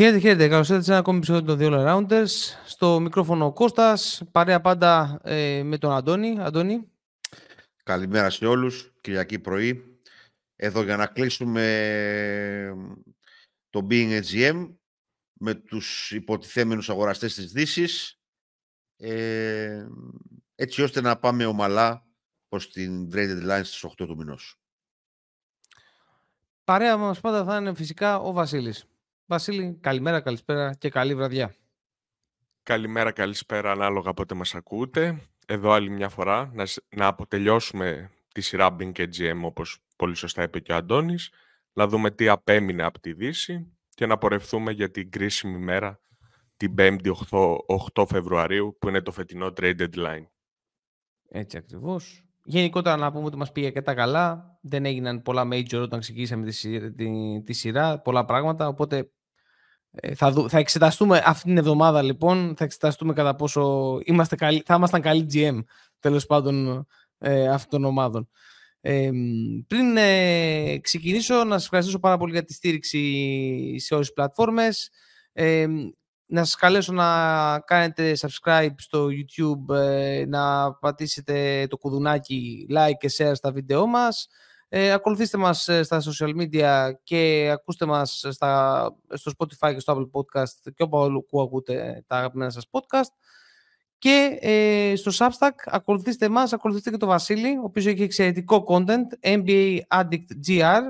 Χαίρετε, χαίρετε. Καλώς ήρθατε σε ένα ακόμη επεισόδιο των δύο Rounders. Στο μικρόφωνο ο Κώστας, παρέα πάντα ε, με τον Αντώνη. Αντώνη. Καλημέρα σε όλους, Κυριακή πρωί. Εδώ για να κλείσουμε το Being AGM με τους υποτιθέμενους αγοραστές της δύσης. Ε, έτσι ώστε να πάμε ομαλά προς την Traded Line στις 8 του μηνός. Παρέα μας πάντα θα είναι φυσικά ο Βασίλης. Βασίλη, καλημέρα, καλησπέρα και καλή βραδιά. Καλημέρα, καλησπέρα, ανάλογα πότε μας ακούτε. Εδώ άλλη μια φορά να, να αποτελειώσουμε τη σειρά Bing και GM, όπως πολύ σωστά είπε και ο Αντώνης, να δούμε τι απέμεινε από τη Δύση και να πορευθούμε για την κρίσιμη μέρα την 5η 8, 8 Φεβρουαρίου, που είναι το φετινό trade deadline. Έτσι ακριβώς. Γενικότερα να πούμε ότι μας πήγε και τα καλά. Δεν έγιναν πολλά major όταν ξεκινήσαμε τη, τη, τη σειρά, πολλά πράγματα, οπότε ε, θα, θα εξεταστούμε αυτή την εβδομάδα λοιπόν, θα εξεταστούμε κατά πόσο είμαστε καλοί, θα ήμασταν καλοί GM τέλος πάντων ε, αυτών των ομάδων. Ε, πριν ε, ξεκινήσω, να σας ευχαριστήσω πάρα πολύ για τη στήριξη σε όλες τις πλατφόρμες. Ε, να σας καλέσω να κάνετε subscribe στο YouTube, να πατήσετε το κουδουνάκι like και share στα βίντεό μας. Ε, ακολουθήστε μας ε, στα social media και ακούστε μας στα, στο Spotify και στο Apple Podcast και όπου ακούτε τα αγαπημένα σας podcast. Και ε, στο Substack ακολουθήστε εμάς, ακολουθήστε και το Βασίλη, ο οποίος έχει εξαιρετικό content, NBA Addict GR,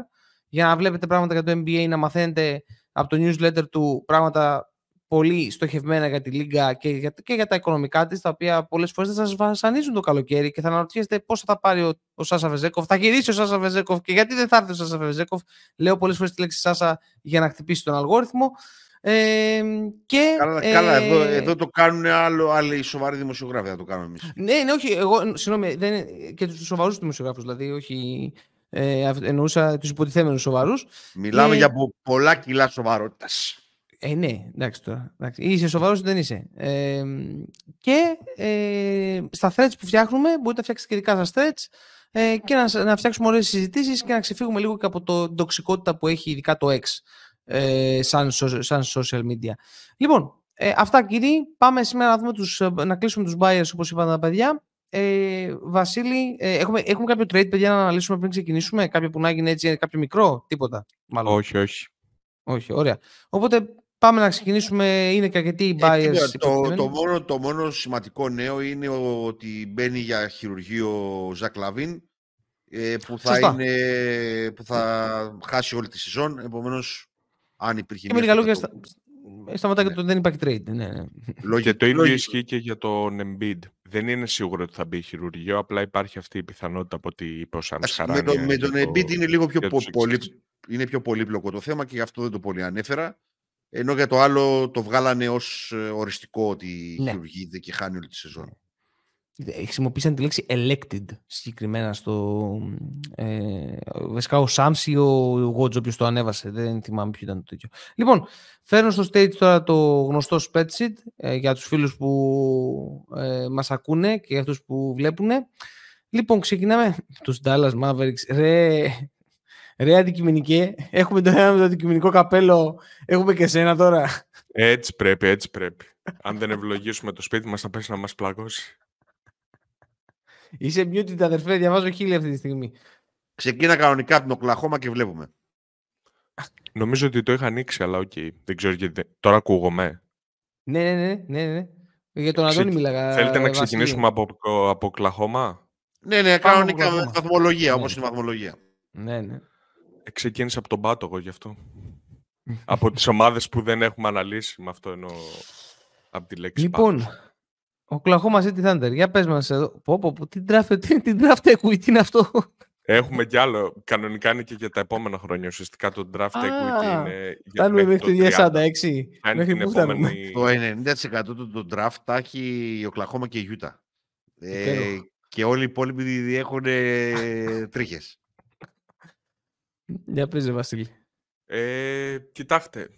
για να βλέπετε πράγματα για το NBA, να μαθαίνετε από το newsletter του πράγματα πολύ στοχευμένα για τη Λίγκα και για, και για τα οικονομικά της, τα οποία πολλές φορές θα σας βασανίζουν το καλοκαίρι και θα αναρωτιέστε πόσο θα πάρει ο, ο Σάσα Βεζέκοφ, θα γυρίσει ο Σάσα Βεζέκοφ και γιατί δεν θα έρθει ο Σάσα Βεζέκοφ. Λέω πολλές φορές τη λέξη Σάσα για να χτυπήσει τον αλγόριθμο. Ε, και, καλά, ε, καλά εδώ, εδώ το κάνουν άλλο, άλλοι σοβαροί δημοσιογράφοι, θα το κάνουμε εμείς. Ναι, ναι, όχι, εγώ, συγγνώμη, δεν, και τους σοβαρούς δημοσιογράφους, δηλαδή, όχι, ε, εννοούσα τους υποτιθέμενους σοβαρούς. Μιλάμε ε, για πολλά κιλά σοβαρότητας. Ε, ναι, εντάξει τώρα. Εντάξει. Είσαι σοβαρός ή δεν είσαι. Ε, και ε, στα threads που φτιάχνουμε, μπορείτε να φτιάξετε και δικά σας threads ε, και να, να φτιάξουμε ωραίες συζητήσεις και να ξεφύγουμε λίγο και από το, την τοξικότητα που έχει ειδικά το X ε, σαν, σαν social media. Λοιπόν, ε, αυτά κύριοι. Πάμε σήμερα να, δούμε τους, να κλείσουμε τους buyers όπως είπαν τα παιδιά. Ε, Βασίλη, ε, έχουμε, έχουμε κάποιο trade παιδιά να αναλύσουμε πριν ξεκινήσουμε, κάποιο που να γίνει έτσι, κάποιο μικρό, τίποτα. Μάλλον. Όχι, όχι. Όχι, ωραία. Οπότε Πάμε να ξεκινήσουμε. Είναι και αρκετοί οι buyers. Ε, το, το, μόνο, το μόνο σημαντικό νέο είναι ότι μπαίνει για χειρουργείο ο Ζακ Λαβίν ε, που, θα είναι, που θα χάσει όλη τη σεζόν. Επομένως, αν υπήρχε. Και με λίγα λόγια, στα, σταματά ναι. το δεν υπάρχει trade. Ναι, ναι. Και το ίδιο ισχύει και για τον Embiid. Δεν είναι σίγουρο ότι θα μπει χειρουργείο, απλά υπάρχει αυτή η πιθανότητα από ό,τι είπε ο Σαμς με, το, με τον Embiid είναι λίγο πιο, πολύ, είναι πιο πολύπλοκο το θέμα και γι' αυτό δεν το πολύ ανέφερα. Ενώ για το άλλο το βγάλανε ως ε, οριστικό ότι ναι. χειρουργείται και χάνει όλη τη σεζόν. Ε, χρησιμοποίησαν τη λέξη elected συγκεκριμένα στο. Ε, βασικά ο Σάμς ή ο Γότζο, ποιο το ανέβασε. Δεν θυμάμαι ποιο ήταν το τέτοιο. Λοιπόν, φέρνω στο stage τώρα το γνωστό spreadsheet ε, για τους φίλους που ε, μας ακούνε και για αυτούς που βλέπουν. Λοιπόν, ξεκινάμε τους Dallas Mavericks. Ρε, Ρε αντικειμενικέ, έχουμε το ένα με το αντικειμενικό καπέλο, έχουμε και σένα τώρα. Έτσι πρέπει, έτσι πρέπει. Αν δεν ευλογήσουμε το σπίτι μας θα πέσει να μας πλακώσει. Είσαι muted αδερφέ, διαβάζω χείλια αυτή τη στιγμή. Ξεκίνα κανονικά από την Οκλαχώμα και βλέπουμε. Νομίζω ότι το είχα ανοίξει, αλλά ok. Okay. Δεν ξέρω γιατί. Τώρα ακούγομαι. Ναι, ναι, ναι. ναι, ναι. Για τον Αντώνη μίλαγα. Θέλετε να ξεκινήσουμε από, από Οκλαχώμα; Ναι, ναι, κανονικά με βαθμολογία, ναι. όπως είναι η βαθμολογία. Ναι, ναι. Ε, ξεκίνησα από τον Πάτογο γι' αυτό. από τις ομάδες που δεν έχουμε αναλύσει με αυτό εννοώ από τη λέξη Λοιπόν, ο Κλαχώμα City Thunder, για πες μας εδώ. Πω, πω, πω, τι draft, τι, τι draft equity είναι αυτό; Έχουμε κι άλλο. Κανονικά είναι και για τα επόμενα χρόνια. Ουσιαστικά το draft equity είναι. Φτάνουμε μέχρι το 46. Μέχρι που επόμενη... Το 90% του το draft τα έχει η Οκλαχώμα και η Γιούτα. Ε, και όλοι οι υπόλοιποι έχουν τρίχες. Για πες, Βασίλη. Ε, κοιτάξτε,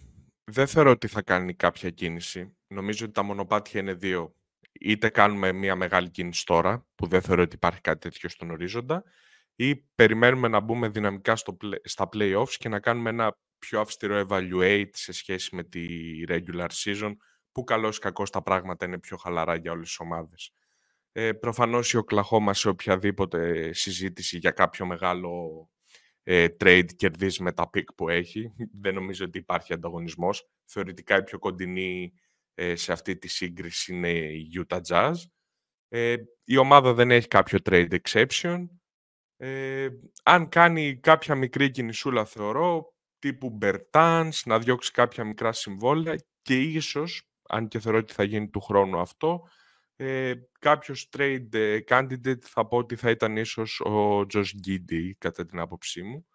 δεν θεωρώ ότι θα κάνει κάποια κίνηση. Νομίζω ότι τα μονοπάτια είναι δύο. Είτε κάνουμε μια μεγάλη κίνηση τώρα, που δεν θεωρώ ότι υπάρχει κάτι τέτοιο στον ορίζοντα, ή περιμένουμε να μπούμε δυναμικά στο, στα playoffs και να κάνουμε ένα πιο αυστηρό evaluate σε σχέση με τη regular season, που καλώς κακώς τα πράγματα είναι πιο χαλαρά για όλες τις ομάδες. Ε, προφανώς η Οκλαχώμα σε οποιαδήποτε συζήτηση για κάποιο μεγάλο ε, trade κερδίζει με τα pick που έχει. Δεν νομίζω ότι υπάρχει ανταγωνισμός. Θεωρητικά η πιο κοντινή ε, σε αυτή τη σύγκριση είναι η Utah Jazz. Ε, η ομάδα δεν έχει κάποιο trade exception. Ε, αν κάνει κάποια μικρή κινησούλα θεωρώ, τύπου Bertans, να διώξει κάποια μικρά συμβόλαια και ίσως, αν και θεωρώ ότι θα γίνει του χρόνου αυτό, ε, κάποιος trade ε, candidate θα πω ότι θα ήταν ίσως ο Josh Giddy, κατά την άποψή μου,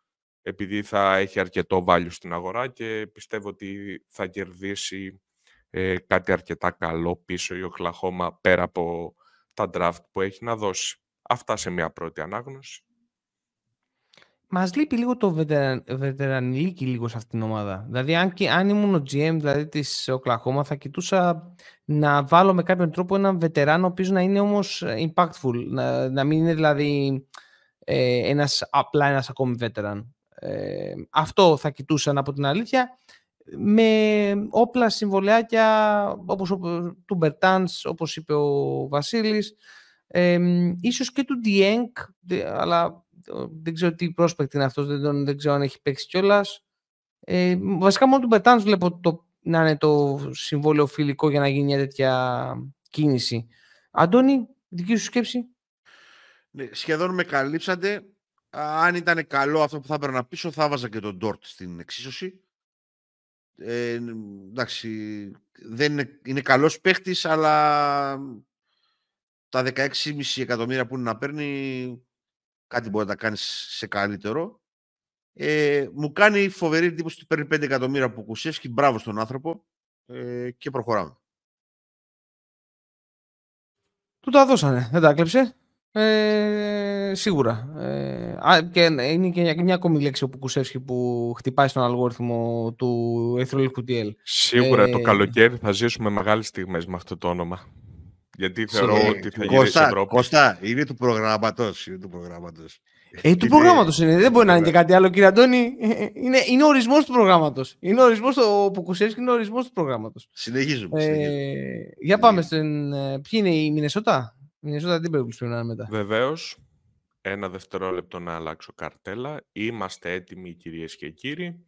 επειδή θα έχει αρκετό value στην αγορά και πιστεύω ότι θα κερδίσει ε, κάτι αρκετά καλό πίσω η Οκλαχώμα πέρα από τα draft που έχει να δώσει. Αυτά σε μια πρώτη ανάγνωση. Μας λείπει λίγο το βετερανιλίκι λίγο σε αυτήν την ομάδα. Δηλαδή, αν, αν ήμουν ο GM δηλαδή, της Οκλαχώμα, θα κοιτούσα να βάλω με κάποιον τρόπο έναν βετεράνο, ο οποίος να είναι όμως impactful. Να, να μην είναι δηλαδή ε, ένας, απλά ένας ακόμη veteran. Ε, αυτό θα κοιτούσαν από την αλήθεια με όπλα συμβολεάκια όπως του Μπερτάνς, όπως είπε ο Βασίλης, ε, ίσως και του Διέγκ, αλλά δεν ξέρω τι πρόσπεκτη είναι αυτός, δεν, δεν ξέρω αν έχει παίξει κιόλας. Ε, βασικά μόνο του Μπερτάνς βλέπω το, να είναι το συμβόλαιο φιλικό για να γίνει μια τέτοια κίνηση. Αντώνη, δική σου σκέψη; Ναι, σχεδόν με καλύψατε. Αν ήταν καλό αυτό που θα έπρεπε να πείσω, θα βάζα και τον Ντόρτ στην εξίσωση. Ε, εντάξει, δεν είναι, είναι καλός παίχτης, αλλά τα 16,5 εκατομμύρια που είναι να παίρνει, κάτι μπορεί να τα κάνεις σε καλύτερο. Ε, μου κάνει φοβερή εντύπωση ότι παίρνει 5 εκατομμύρια από Κουσεύσκι. Μπράβο στον άνθρωπο ε, και προχωράμε. Του τα δώσανε, δεν τα κλέψε. Ε, σίγουρα. Ε, και είναι και μια ακόμη λέξη ο Πουκουσεύσκη που χτυπάει στον αλγόριθμο του Εθρολικού TL. Σίγουρα ε, το καλοκαίρι θα ζήσουμε μεγάλες στιγμές με αυτό το όνομα. Γιατί θεωρώ ότι θα γίνει σε Ευρώπη. Κώστα, είναι του προγράμματος. Είναι του προγράμματος. Ε, του προγράμματος είναι. Δεν μπορεί να είναι και κάτι άλλο, κύριε Αντώνη. Είναι, είναι ο ορισμός του προγράμματος. Είναι ο ορισμός του Πουκουσεύσκη, είναι ο ορισμός του προγράμματος. Συνεχίζουμε. Ε, για πάμε στην. Ε, ποιοι είναι η Μινεσότα; Μινεσότα δεν πρέπει να είναι μετά. Βεβαίως. Ένα δευτερόλεπτο να αλλάξω καρτέλα. Είμαστε έτοιμοι, κυρίες και κύριοι.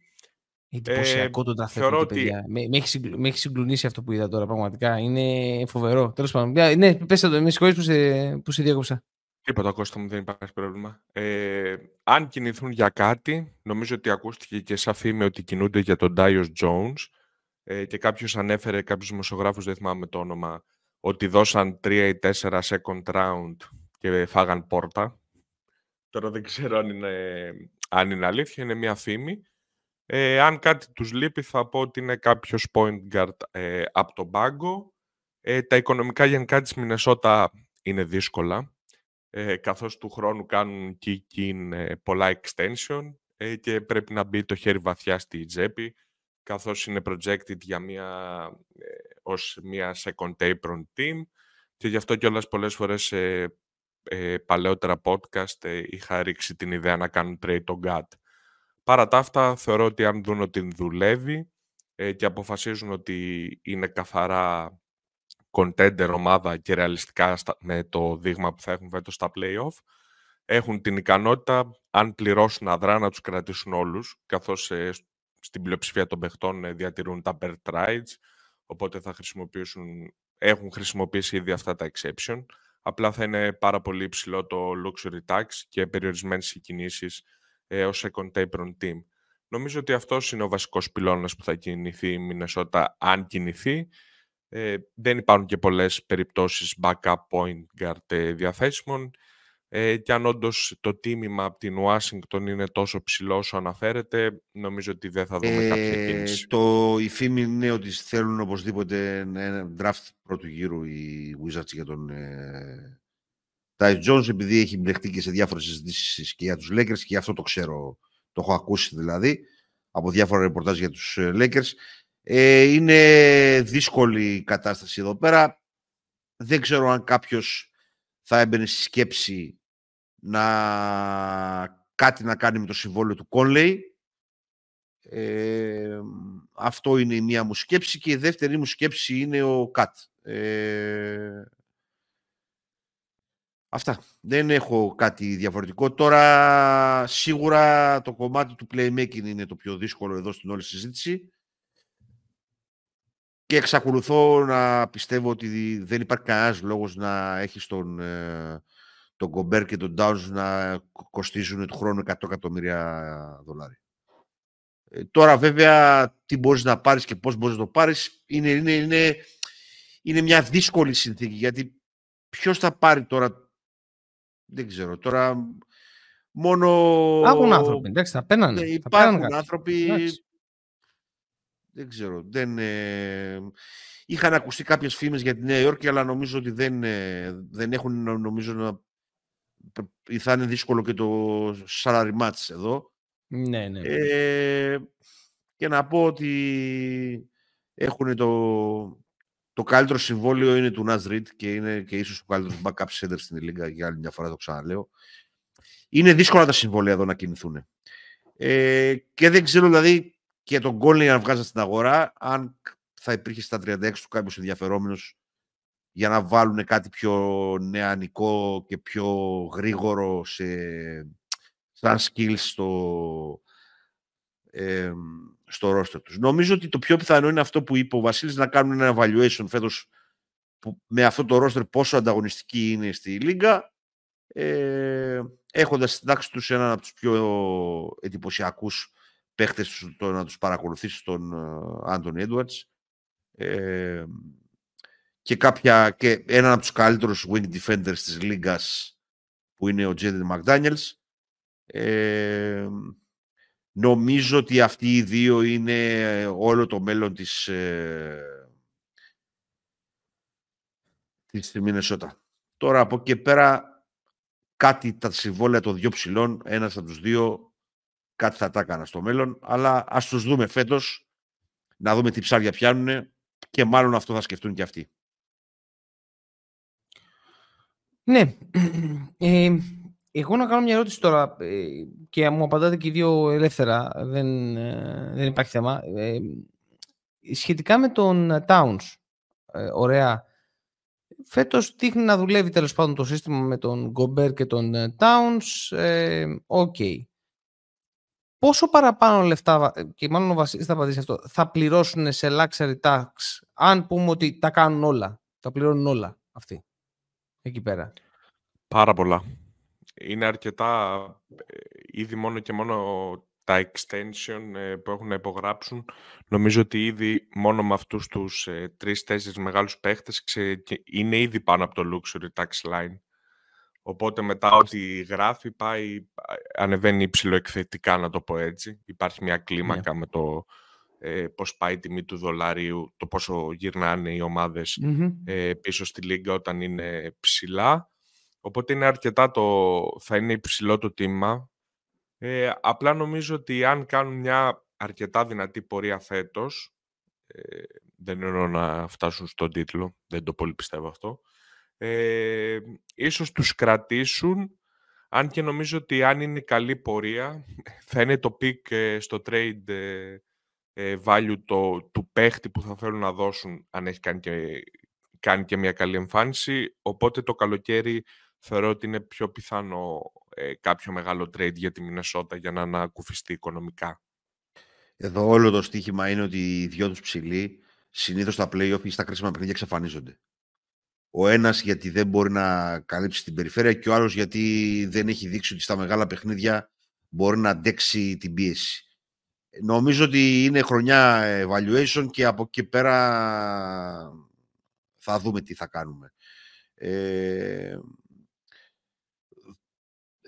Εντυπωσιακό ε, το ταφέτο, ότι... παιδιά. Με, με, έχει, με έχει συγκλονίσει αυτό που είδα τώρα, πραγματικά. Είναι φοβερό. Τέλος πάντων. Ναι, πέστε το. Με συγχωρείτε που, σε, που σε διέκοψα. Τίποτα, Κώστα μου, δεν υπάρχει πρόβλημα. Ε, αν κινηθούν για κάτι, νομίζω ότι ακούστηκε και σαν φήμη ότι κινούνται για τον Darius Jones ε, και κάποιος ανέφερε, κάποιο δημοσιογράφο, δεν θυμάμαι το όνομα, ότι δώσαν 3 ή 4 second round και φάγαν πόρτα. Τώρα δεν ξέρω αν είναι, αν είναι αλήθεια, είναι μια φήμη. Ε, αν κάτι τους λείπει θα πω ότι είναι κάποιος point guard ε, από τον πάγκο. Ε, τα οικονομικά γενικά της Μινεσότα είναι δύσκολα, ε, καθώς του χρόνου κάνουν kick-in ε, πολλά extension ε, και πρέπει να μπει το χέρι βαθιά στη τσέπη, καθώς είναι projected για μια, ε, ως μια second apron team και γι' αυτό κιόλας πολλές φορές σε ε, παλαιότερα podcast είχα ρίξει την ιδέα να κάνουν trade το GAT. Παρά τα αυτά, θεωρώ ότι αν δουν ότι δουλεύει ε, και αποφασίζουν ότι είναι καθαρά contender ομάδα και ρεαλιστικά με το δείγμα που θα έχουν φέτος στα play-off, έχουν την ικανότητα, αν πληρώσουν αδρά, να τους κρατήσουν όλους, καθώς ε, στην πλειοψηφία των παιχτών ε, διατηρούν τα bird rights, οπότε θα χρησιμοποιήσουν, έχουν χρησιμοποιήσει ήδη αυτά τα exception. Απλά θα είναι πάρα πολύ υψηλό το luxury tax και περιορισμένες οι κινήσεις ε, ως second apron team. Νομίζω ότι αυτός είναι ο βασικός πυλώνας που θα κινηθεί η Μινεσότα αν κινηθεί. Ε, δεν υπάρχουν και πολλές περιπτώσεις backup point guard ε, διαθέσιμων ε, και αν όντως το τίμημα από την Ουάσιγκτον είναι τόσο ψηλό όσο αναφέρεται, νομίζω ότι δεν θα δούμε ε, κάποια κίνηση. Το, η φήμη είναι ότι θέλουν οπωσδήποτε ένα draft πρώτου γύρου οι Wizards για τον ε, Τάις Jones επειδή έχει μπλεχτεί και σε διάφορες συζητήσεις και για τους Lakers και γι' αυτό το ξέρω, το έχω ακούσει δηλαδή από διάφορα ρεπορτάζ για τους ε, Lakers. Ε, είναι δύσκολη η κατάσταση εδώ πέρα. Δεν ξέρω αν κάποιος θα έμπαινε στη σκέψη να κάτι να κάνει με το συμβόλαιο του Conley. Ε, αυτό είναι η μία μου σκέψη και η δεύτερη μου σκέψη είναι ο Κατ. Ε, αυτά. Δεν έχω κάτι διαφορετικό. Τώρα σίγουρα το κομμάτι του playmaking είναι το πιο δύσκολο εδώ στην όλη συζήτηση. Και εξακολουθώ να πιστεύω ότι δεν υπάρχει κανένας λόγος να έχει τον, ε, τον Κομπέρ και τον Downs να κοστίζουν του χρόνου 100 εκατομμύρια δολάρια. Ε, τώρα βέβαια τι μπορείς να πάρεις και πώς μπορείς να το πάρεις είναι, είναι, είναι, είναι μια δύσκολη συνθήκη γιατί ποιος θα πάρει τώρα δεν ξέρω τώρα μόνο Υπάρχουν άνθρωποι εντάξει θα πένανε ναι, υπάρχουν άνθρωποι δεν ξέρω δεν, ε, είχαν ακουστεί κάποιες φήμες για τη Νέα Υόρκη αλλά νομίζω ότι δεν, ε, δεν έχουν νομίζω να θα είναι δύσκολο και το salary match εδώ. Ναι, ναι. Ε, και να πω ότι έχουν το, το καλύτερο συμβόλαιο είναι του Ναζ Ρίτ και είναι και ίσως ο καλύτερος backup center στην Λίγκα για άλλη μια φορά το ξαναλέω. Είναι δύσκολα τα συμβόλαια εδώ να κινηθούν. Ε, και δεν ξέρω δηλαδή και τον Γκόλνι να βγάζει στην αγορά αν θα υπήρχε στα 36 του κάποιος ενδιαφερόμενος για να βάλουν κάτι πιο νεανικό και πιο γρήγορο σε, σαν skills στο, ε, στο roster τους. Νομίζω ότι το πιο πιθανό είναι αυτό που είπε ο Βασίλης να κάνουν ένα evaluation φέτος που, με αυτό το roster πόσο ανταγωνιστική είναι στη Λίγκα ε, έχοντας στην τάξη τους έναν από τους πιο εντυπωσιακούς παίχτες το, να τους παρακολουθήσει τον Άντων Edwards ε, και, κάποια, και έναν από τους καλύτερους wing defenders της Λίγκας που είναι ο Τζέντιν McDaniels ε, νομίζω ότι αυτοί οι δύο είναι όλο το μέλλον της, ε, της Μινεσότα. Τώρα από εκεί πέρα κάτι τα συμβόλαια των δύο ψηλών, ένας από τους δύο, κάτι θα τα έκανα στο μέλλον, αλλά ας τους δούμε φέτος, να δούμε τι ψάρια πιάνουν και μάλλον αυτό θα σκεφτούν και αυτοί. Ναι. Ε, εγώ να κάνω μια ερώτηση τώρα ε, και μου απαντάτε και οι δύο ελεύθερα, δεν, ε, δεν υπάρχει θέμα. Ε, σχετικά με τον Towns, ωραία, φέτος δείχνει να δουλεύει τέλος πάντων το σύστημα με τον Gobert και τον Towns, ok. Okay. Πόσο παραπάνω λεφτά, και μάλλον ο Βασίλης θα απαντήσει αυτό, θα πληρώσουν σε luxury tax, αν πούμε ότι τα κάνουν όλα, τα πληρώνουν όλα αυτοί, εκεί πέρα; Πάρα πολλά είναι αρκετά ε, ήδη μόνο και μόνο τα extension ε, που έχουν να υπογράψουν. Νομίζω ότι ήδη μόνο με αυτούς τους ε, τρεις-τέσσερις μεγάλους παίχτες είναι ήδη πάνω από το luxury tax line. Οπότε μετά ό,τι γράφει πάει, ανεβαίνει υψηλοεκθετικά να το πω έτσι. Υπάρχει μια κλίμακα ναι. με το ε, πώς πάει η τιμή του δολαρίου, το πόσο γυρνάνε οι ομαδες πίσω στη λίγα όταν είναι ψηλά. Οπότε είναι αρκετά το... θα είναι υψηλό το τίμημα. Ε, απλά νομίζω ότι αν κάνουν μια αρκετά δυνατή πορεία φέτος, ε, δεν εννοώ να φτάσουν στον τίτλο, δεν το πολύ πιστεύω αυτό, ε, ίσως τους κρατήσουν, αν και νομίζω ότι αν είναι καλή πορεία, θα είναι το pick ε, στο trade ε, value το, του παίχτη που θα θέλουν να δώσουν, αν έχει κάνει και, κάνει και μια καλή εμφάνιση. Οπότε το καλοκαίρι θεωρώ ότι είναι πιο πιθανό ε, κάποιο μεγάλο trade για τη Μινεσότα για να ανακουφιστεί οικονομικά. Εδώ όλο το στοίχημα είναι ότι οι δυο τους ψηλοί συνήθως στα play-off ή στα κρίσιμα παιχνίδια εξαφανίζονται. Ο ένας γιατί δεν μπορεί να καλύψει την περιφέρεια και ο άλλος γιατί δεν έχει δείξει ότι στα μεγάλα παιχνίδια μπορεί να αντέξει την πίεση. Νομίζω ότι είναι χρονιά evaluation και από εκεί πέρα θα δούμε τι θα κάνουμε. Ε,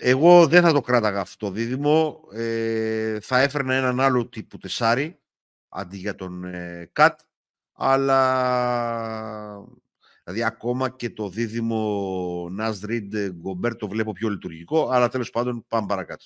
εγώ δεν θα το κράταγα αυτό το δίδυμο. Ε, θα έφερνα έναν άλλο τύπου τεσάρι αντί για τον ε, Κατ. Αλλά δηλαδή ακόμα και το δίδυμο Ναζ Ριντ Γκομπέρ το βλέπω πιο λειτουργικό. Αλλά τέλος πάντων πάμε παρακάτω.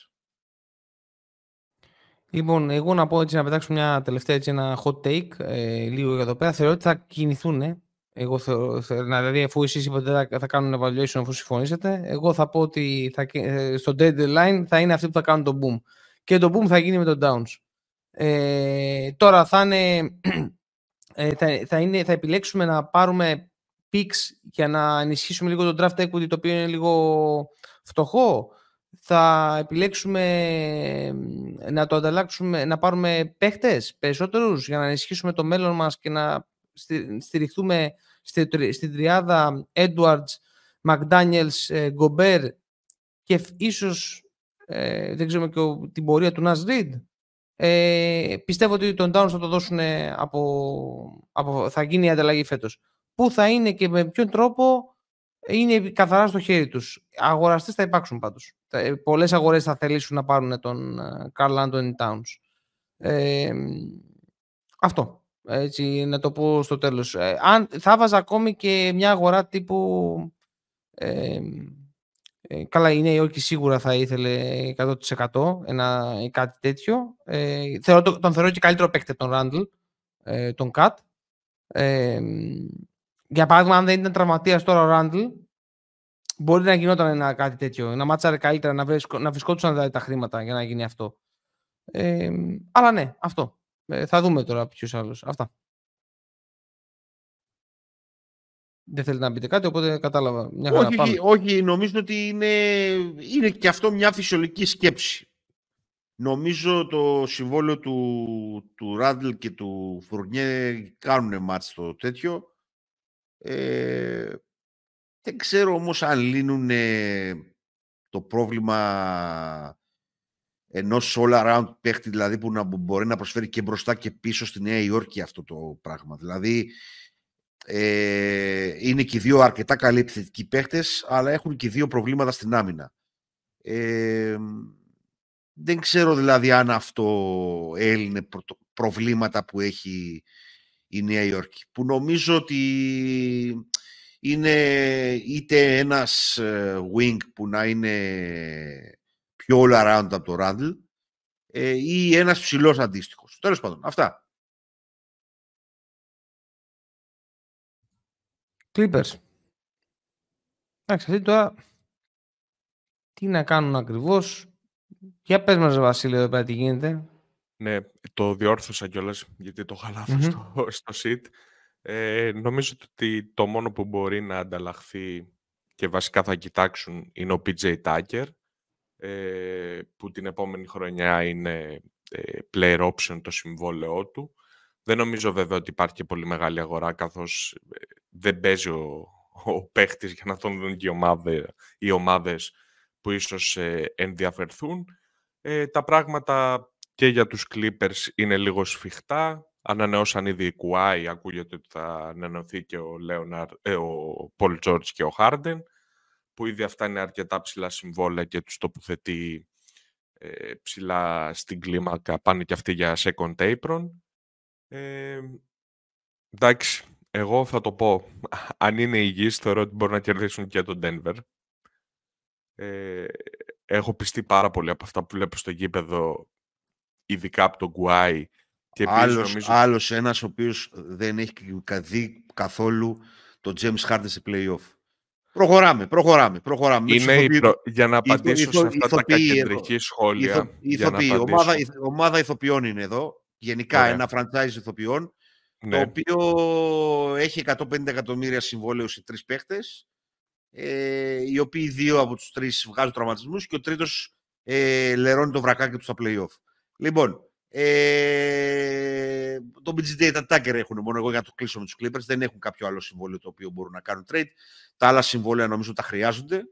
Λοιπόν, εγώ να πω έτσι να πετάξω μια τελευταία έτσι, ένα hot take ε, λίγο εδώ πέρα. Θεωρώ ότι θα κινηθούν εγώ θεωρώ, δηλαδή αφού εσείς είπατε θα, θα κάνουν evaluation αφού συμφωνήσετε, εγώ θα πω ότι θα, ε, στο deadline θα είναι αυτοί που θα κάνουν το boom. Και το boom θα γίνει με τον Downs. Ε, τώρα θα είναι, ε, θα, θα, είναι, θα επιλέξουμε να πάρουμε picks για να ενισχύσουμε λίγο το draft equity το οποίο είναι λίγο φτωχό. Θα επιλέξουμε να το ανταλλάξουμε, να πάρουμε παίχτες περισσότερους για να ενισχύσουμε το μέλλον μας και να στηριχθούμε στην τριάδα Edwards, McDaniels, ε, Gobert και ίσως ε, δεν ξέρουμε και την πορεία του Nas Reed. Ε, πιστεύω ότι τον Downs θα το δώσουν από, από, θα γίνει η ανταλλαγή φέτος. Πού θα είναι και με ποιον τρόπο είναι καθαρά στο χέρι τους. Αγοραστές θα υπάρξουν πάντως. Ε, πολλές αγορές θα θελήσουν να πάρουν τον ε, Carl Anthony Towns. Ε, αυτό. Έτσι, να το πω στο τέλος. Ε, αν, θα βάζα ακόμη και μια αγορά τύπου... Ε, ε, καλά, η Νέα Υόρκη σίγουρα θα ήθελε 100% ένα, κάτι τέτοιο. Ε, θεωρώ, τον θεωρώ και καλύτερο παίκτη τον Ράντλ, ε, τον Κατ. Ε, για παράδειγμα, αν δεν ήταν τραυματίας τώρα ο Ράντλ, μπορεί να γινόταν ένα κάτι τέτοιο. Να μάτσαρε καλύτερα, να, βρισκό, να βρισκόντουσαν δηλαδή τα χρήματα για να γίνει αυτό. Ε, αλλά ναι, αυτό. Ε, θα δούμε τώρα ποιος άλλος. Αυτά. Δεν θέλετε να πείτε κάτι, οπότε κατάλαβα. Μια όχι, όχι, όχι, νομίζω ότι είναι, είναι και αυτό μια φυσιολογική σκέψη. Νομίζω το συμβόλαιο του, του Ράντλ και του Φουρνιέ κάνουν μάτς το τέτοιο. Ε, δεν ξέρω όμως αν λύνουν το πρόβλημα ενός all around παίχτη, δηλαδή που να μπορεί να προσφέρει και μπροστά και πίσω στη Νέα Υόρκη αυτό το πράγμα. Δηλαδή, ε, είναι και οι δύο αρκετά καλοί επιθετικοί παίχτες, αλλά έχουν και δύο προβλήματα στην άμυνα. Ε, δεν ξέρω δηλαδή αν αυτό έλυνε προβλήματα που έχει η Νέα Υόρκη. Που νομίζω ότι είναι είτε ένας ε, wing που να είναι πιο all around από το Randall ε, ή ένας ψηλός αντίστοιχος. Τέλος πάντων, αυτά. Clippers. Εντάξει, αυτοί τώρα τι να κάνουν ακριβώς. Για πες μας, Βασίλειο, εδώ πέρα τι γίνεται. Ναι, το διόρθωσα κιόλας γιατί το είχα στο, στο sheet. Ε, νομίζω ότι το μόνο που μπορεί να ανταλλαχθεί και βασικά θα κοιτάξουν είναι ο PJ Tucker, ε, που την επόμενη χρονιά είναι ε, player option το συμβόλαιό του. Δεν νομίζω βέβαια ότι υπάρχει και πολύ μεγάλη αγορά, καθώς ε, δεν παίζει ο, ο παίχτης για να τον δουν και οι, ομάδες, οι ομάδες που ίσως ε, ενδιαφερθούν. Ε, τα πράγματα και για τους Clippers είναι λίγο σφιχτά. Ανανεώσαν ήδη η Κουάι, ακούγεται ότι θα ανανεωθεί και ο, Λέοναρ, ε, ο Paul George και ο Harden, που ήδη αυτά είναι αρκετά ψηλά συμβόλαια και τους τοποθετεί ε, ψηλά στην κλίμακα, πάνε και αυτοί για second apron. Ε, εντάξει, εγώ θα το πω. Αν είναι υγιείς, θεωρώ ότι μπορούν να κερδίσουν και τον Denver. Ε, έχω πιστεί πάρα πολύ από αυτά που βλέπω στο γήπεδο, ειδικά από τον Γκουάι. Και άλλος, νομίζω... άλλος ένας ο οποίος δεν έχει δει καθόλου τον James Harden σε play-off. Προχωράμε, προχωράμε, προχωράμε. Είναι για να απαντήσω σε αυτά τα κακεντρική σχόλια. Ηθοποιοί, ομάδα, ομάδα ηθοποιών είναι εδώ. Γενικά ένα franchise ηθοποιών. Το ναι. οποίο έχει 150 εκατομμύρια συμβόλαιος σε τρεις παίχτες. Ε, οι οποίοι δύο από τους τρεις βγάζουν τραυματισμούς και ο τρίτος ε, λερώνει το βρακάκι του στα play-off. Λοιπόν, ε, το BG Data Tucker έχουν μόνο εγώ για να το κλείσω με τους Clippers. Δεν έχουν κάποιο άλλο συμβόλαιο το οποίο μπορούν να κάνουν trade. Τα άλλα συμβόλαια νομίζω τα χρειάζονται.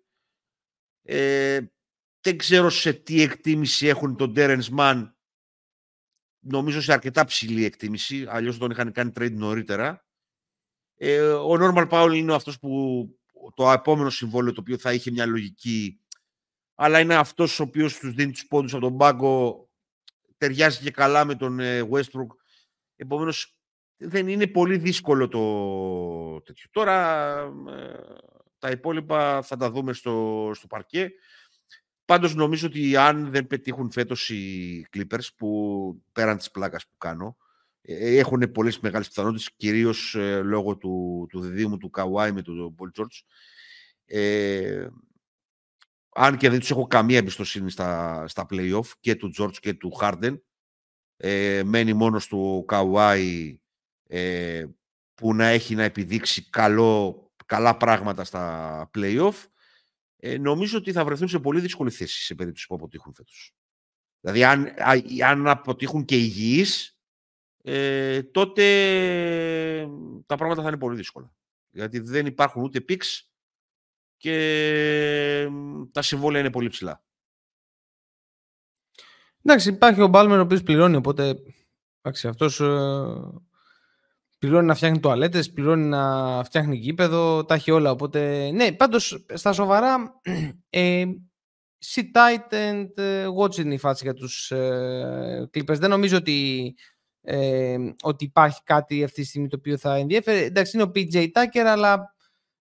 Ε, δεν ξέρω σε τι εκτίμηση έχουν τον Terence Mann. Νομίζω σε αρκετά ψηλή εκτίμηση. Αλλιώς τον είχαν κάνει trade νωρίτερα. Ε, ο Normal Powell είναι αυτός που το επόμενο συμβόλαιο το οποίο θα είχε μια λογική αλλά είναι αυτός ο οποίος τους δίνει τους πόντους από τον πάγκο ταιριάζει και καλά με τον ε, Westbrook. Επομένως, δεν είναι πολύ δύσκολο το τέτοιο. Τώρα ε, τα υπόλοιπα θα τα δούμε στο, στο παρκέ. Πάντως νομίζω ότι αν δεν πετύχουν φέτος οι Clippers που πέραν της πλάκας που κάνω ε, έχουν πολλές μεγάλες πιθανότητες κυρίως λόγω του, του διδήμου του Καουάι με τον Paul George ε, αν και δεν τους έχω καμία εμπιστοσύνη στα, στα play-off και του George και του Harden, ε, μένει μόνος του Καουάι ε, που να έχει να επιδείξει καλό, καλά πράγματα στα play-off, ε, νομίζω ότι θα βρεθούν σε πολύ δύσκολη θέση σε περίπτωση που αποτύχουν φέτος. Δηλαδή, αν, αν αποτύχουν και υγιείς, ε, τότε τα πράγματα θα είναι πολύ δύσκολα. Γιατί δεν υπάρχουν ούτε πίξ και τα συμβόλαια είναι πολύ ψηλά. Εντάξει, υπάρχει ο Μπάλμερ ο οποίος πληρώνει, οπότε εντάξει, αυτός ε, πληρώνει να φτιάχνει τουαλέτες, πληρώνει να φτιάχνει γήπεδο, τα έχει όλα. Οπότε, ναι, πάντως στα σοβαρά, ε, sit tight and ε, watch είναι η φάση για τους ε, Clippers. Δεν νομίζω ότι, ε, ότι υπάρχει κάτι αυτή τη στιγμή το οποίο θα ενδιαφέρει. Εντάξει, είναι ο PJ Tucker, αλλά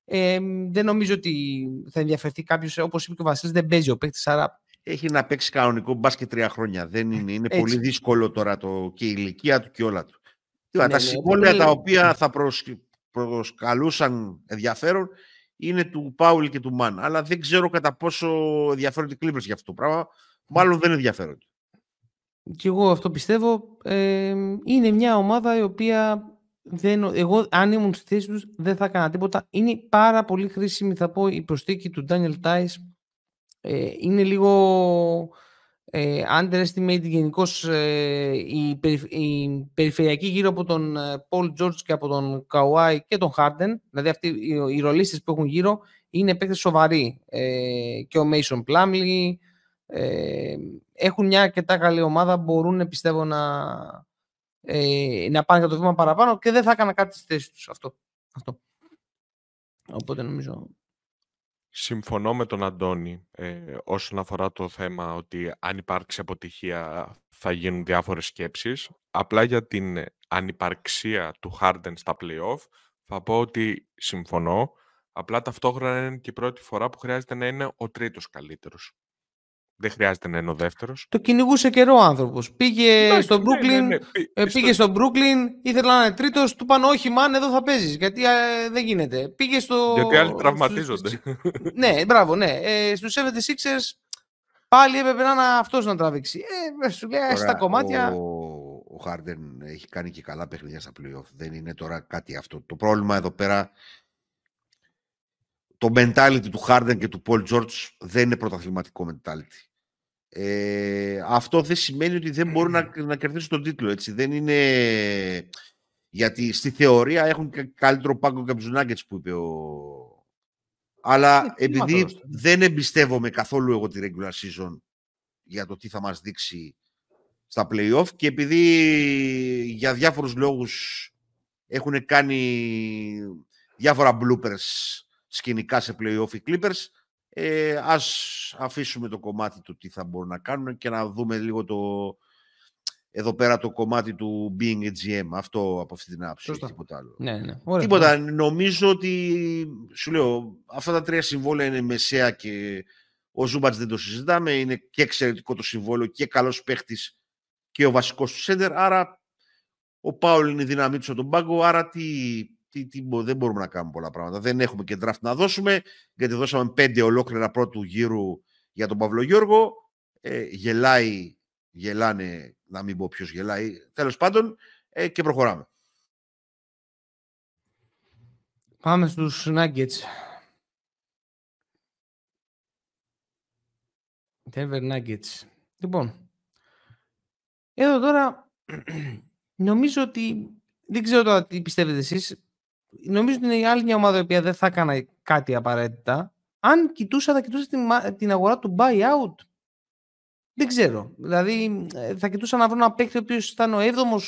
ε, δεν νομίζω ότι θα ενδιαφερθεί κάποιος. Όπως είπε και ο Βασίλης, δεν παίζει ο παίκτης, άρα έχει να παίξει κανονικό μπάσκετ τρία χρόνια. Δεν είναι, είναι πολύ δύσκολο τώρα το, και η ηλικία του και όλα του. Ναι, τα ναι, συμβόλαια τα οποία θα προσκαλούσαν ενδιαφέρον είναι του Πάουλ και του Μαν. Αλλά δεν ξέρω κατά πόσο ενδιαφέρονται οι Clippers για αυτό το πράγμα. Μάλλον δεν ενδιαφέρονται. Και εγώ αυτό πιστεύω. Ε, είναι μια ομάδα η οποία δεν, εγώ αν ήμουν στη θέση τους δεν θα έκανα τίποτα. Είναι πάρα πολύ χρήσιμη θα πω η προστίκη του Daniel Tice ε, είναι λίγο ε, underestimate γενικώς ε, η, η, περιφερειακή γύρω από τον ε, Paul George και από τον Kawhi και τον Harden. Δηλαδή αυτοί οι, οι ρολίστες που έχουν γύρω είναι παίκτες σοβαροί. Ε, και ο Mason Plumlee ε, έχουν μια αρκετά καλή ομάδα, μπορούν πιστεύω να, ε, να πάνε για το βήμα παραπάνω και δεν θα έκανα κάτι στη θέση τους αυτό. αυτό. Οπότε νομίζω Συμφωνώ με τον Αντώνη ε, όσον αφορά το θέμα ότι αν υπάρξει αποτυχία θα γίνουν διάφορες σκέψεις. Απλά για την ανυπαρξία του Harden στα play-off θα πω ότι συμφωνώ. Απλά ταυτόχρονα είναι και η πρώτη φορά που χρειάζεται να είναι ο τρίτος καλύτερος. Δεν χρειάζεται να είναι ο δεύτερος. Το κυνηγούσε καιρό ο άνθρωπος. Πήγε, στο ναι, Brooklyn, ναι, ναι. πήγε στο Brooklyn, ήθελε να είναι τρίτος, του είπαν όχι, μαν, εδώ θα παίζεις. Γιατί ε, δεν γίνεται. Πήγε στο. Γιατί άλλοι τραυματίζονται. ναι, μπράβο, ναι. Ε, Στους 76ers πάλι έπρεπε να είναι αυτός να τραβήξει. Ε, σου λέει τώρα, στα κομμάτια. Ο, ο Harden έχει κάνει και καλά παιχνίδια στα playoff. Δεν είναι τώρα κάτι αυτό. Το πρόβλημα εδώ πέρα το mentality του Harden και του Paul George δεν είναι πρωταθληματικό mentality. Ε, αυτό δεν σημαίνει ότι δεν μπορούν να, να κερδίσουν τον τίτλο. Έτσι. Δεν είναι... Γιατί στη θεωρία έχουν καλύτερο πάγκο και από τους που είπε ο... Αλλά ε, επειδή δεν εμπιστεύομαι καθόλου εγώ τη regular season για το τι θα μας δείξει στα play-off και επειδή για διάφορους λόγους έχουν κάνει διάφορα bloopers σκηνικά σε play-off οι Clippers. Ε, ας αφήσουμε το κομμάτι του τι θα μπορούν να κάνουν και να δούμε λίγο το, εδώ πέρα το κομμάτι του being a GM. Αυτό από αυτή την άποψη, τίποτα άλλο. Ναι, ναι. Ωραία, τίποτα. Νομίζω ότι, σου λέω, αυτά τα τρία συμβόλαια είναι μεσαία και ο Ζούμπατς δεν το συζητάμε. Είναι και εξαιρετικό το συμβόλαιο και καλός παίχτης και ο βασικός του σέντερ. Άρα ο Πάουλ είναι η δύναμή του στον πάγκο. Άρα τι, τι, τι, δεν μπορούμε να κάνουμε πολλά πράγματα. Δεν έχουμε και draft να δώσουμε, γιατί δώσαμε πέντε ολόκληρα πρώτου γύρου για τον Παύλο Γιώργο. Ε, γελάει, γελάνε, να μην πω ποιος γελάει. Τέλος πάντων, ε, και προχωράμε. Πάμε στους Nuggets. Denver Nuggets. Λοιπόν, εδώ τώρα νομίζω ότι δεν ξέρω τώρα τι πιστεύετε εσείς νομίζω ότι είναι η άλλη μια ομάδα η οποία δεν θα έκανε κάτι απαραίτητα. Αν κοιτούσα, θα κοιτούσα την, την αγορά του buyout. Δεν ξέρω. Δηλαδή, ε, θα κοιτούσα να βρω ένα παίκτη ο οποίος ήταν ο 7ο,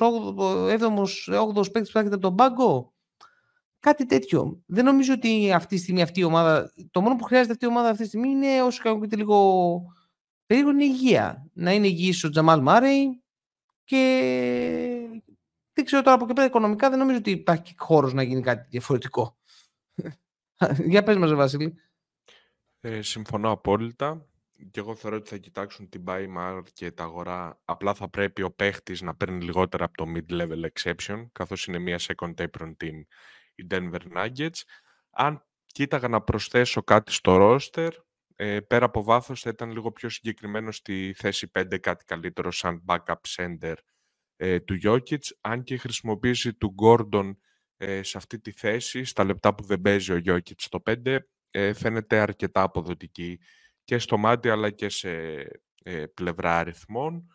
8ο παίκτης που έρχεται από τον πάγκο. Κάτι τέτοιο. Δεν νομίζω ότι αυτή τη στιγμή αυτή η ομάδα. Το μόνο που χρειάζεται αυτή η ομάδα αυτή τη στιγμή είναι όσο κακοποιείται λίγο περίπου είναι η υγεία. Να είναι υγιής ο Τζαμάλ Μάρεϊ και δεν ξέρω τώρα από εκεί πέρα οικονομικά δεν νομίζω ότι υπάρχει χώρος να γίνει κάτι διαφορετικό. Για πες μας, Βασίλη. Ε, συμφωνώ απόλυτα. Και εγώ θεωρώ ότι θα κοιτάξουν την buy market αγορά. Απλά θα πρέπει ο παίχτης να παίρνει λιγότερα από το mid-level exception, καθώς είναι μια second apron team η Denver Nuggets. Αν κοίταγα να προσθέσω κάτι στο roster, ε, πέρα από βάθος θα ήταν λίγο πιο συγκεκριμένο στη θέση 5, κάτι καλύτερο σαν backup center ε, του Jokic, αν και η χρησιμοποίηση του Gordon ε, σε αυτή τη θέση, στα λεπτά που δεν παίζει ο Jokic στο 5, ε, φαίνεται αρκετά αποδοτική και στο μάτι αλλά και σε ε, πλευρά αριθμών.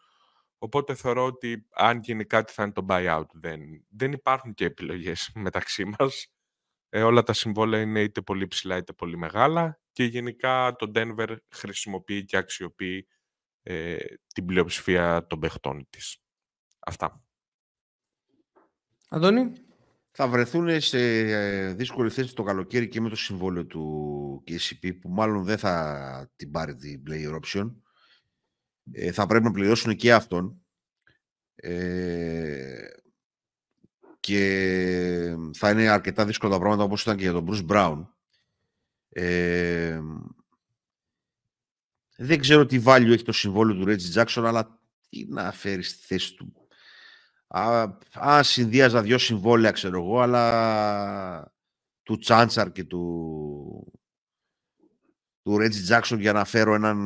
Οπότε θεωρώ ότι αν γίνει κάτι θα είναι το buyout. Δεν, δεν υπάρχουν και επιλογές μεταξύ μας. Ε, όλα τα συμβόλαια είναι είτε πολύ ψηλά είτε πολύ μεγάλα και γενικά το Denver χρησιμοποιεί και αξιοποιεί ε, την πλειοψηφία των παιχτών της. Αυτά. Αντώνη; Θα βρεθούν σε ε, δύσκολη θέση το καλοκαίρι και με το συμβόλαιο του KCP που μάλλον δεν θα την πάρει την player option. Ε, θα πρέπει να πληρώσουν και αυτόν. Ε, και θα είναι αρκετά δύσκολα τα πράγματα όπως ήταν και για τον Bruce Brown. Ε, δεν ξέρω τι value έχει το συμβόλαιο του Reggie Jackson, αλλά τι να φέρει στη θέση του. Α, συνδύαζα δυο συμβόλαια, ξέρω εγώ, αλλά του Τσάντσαρ και του, του Reggie Jackson για να φέρω έναν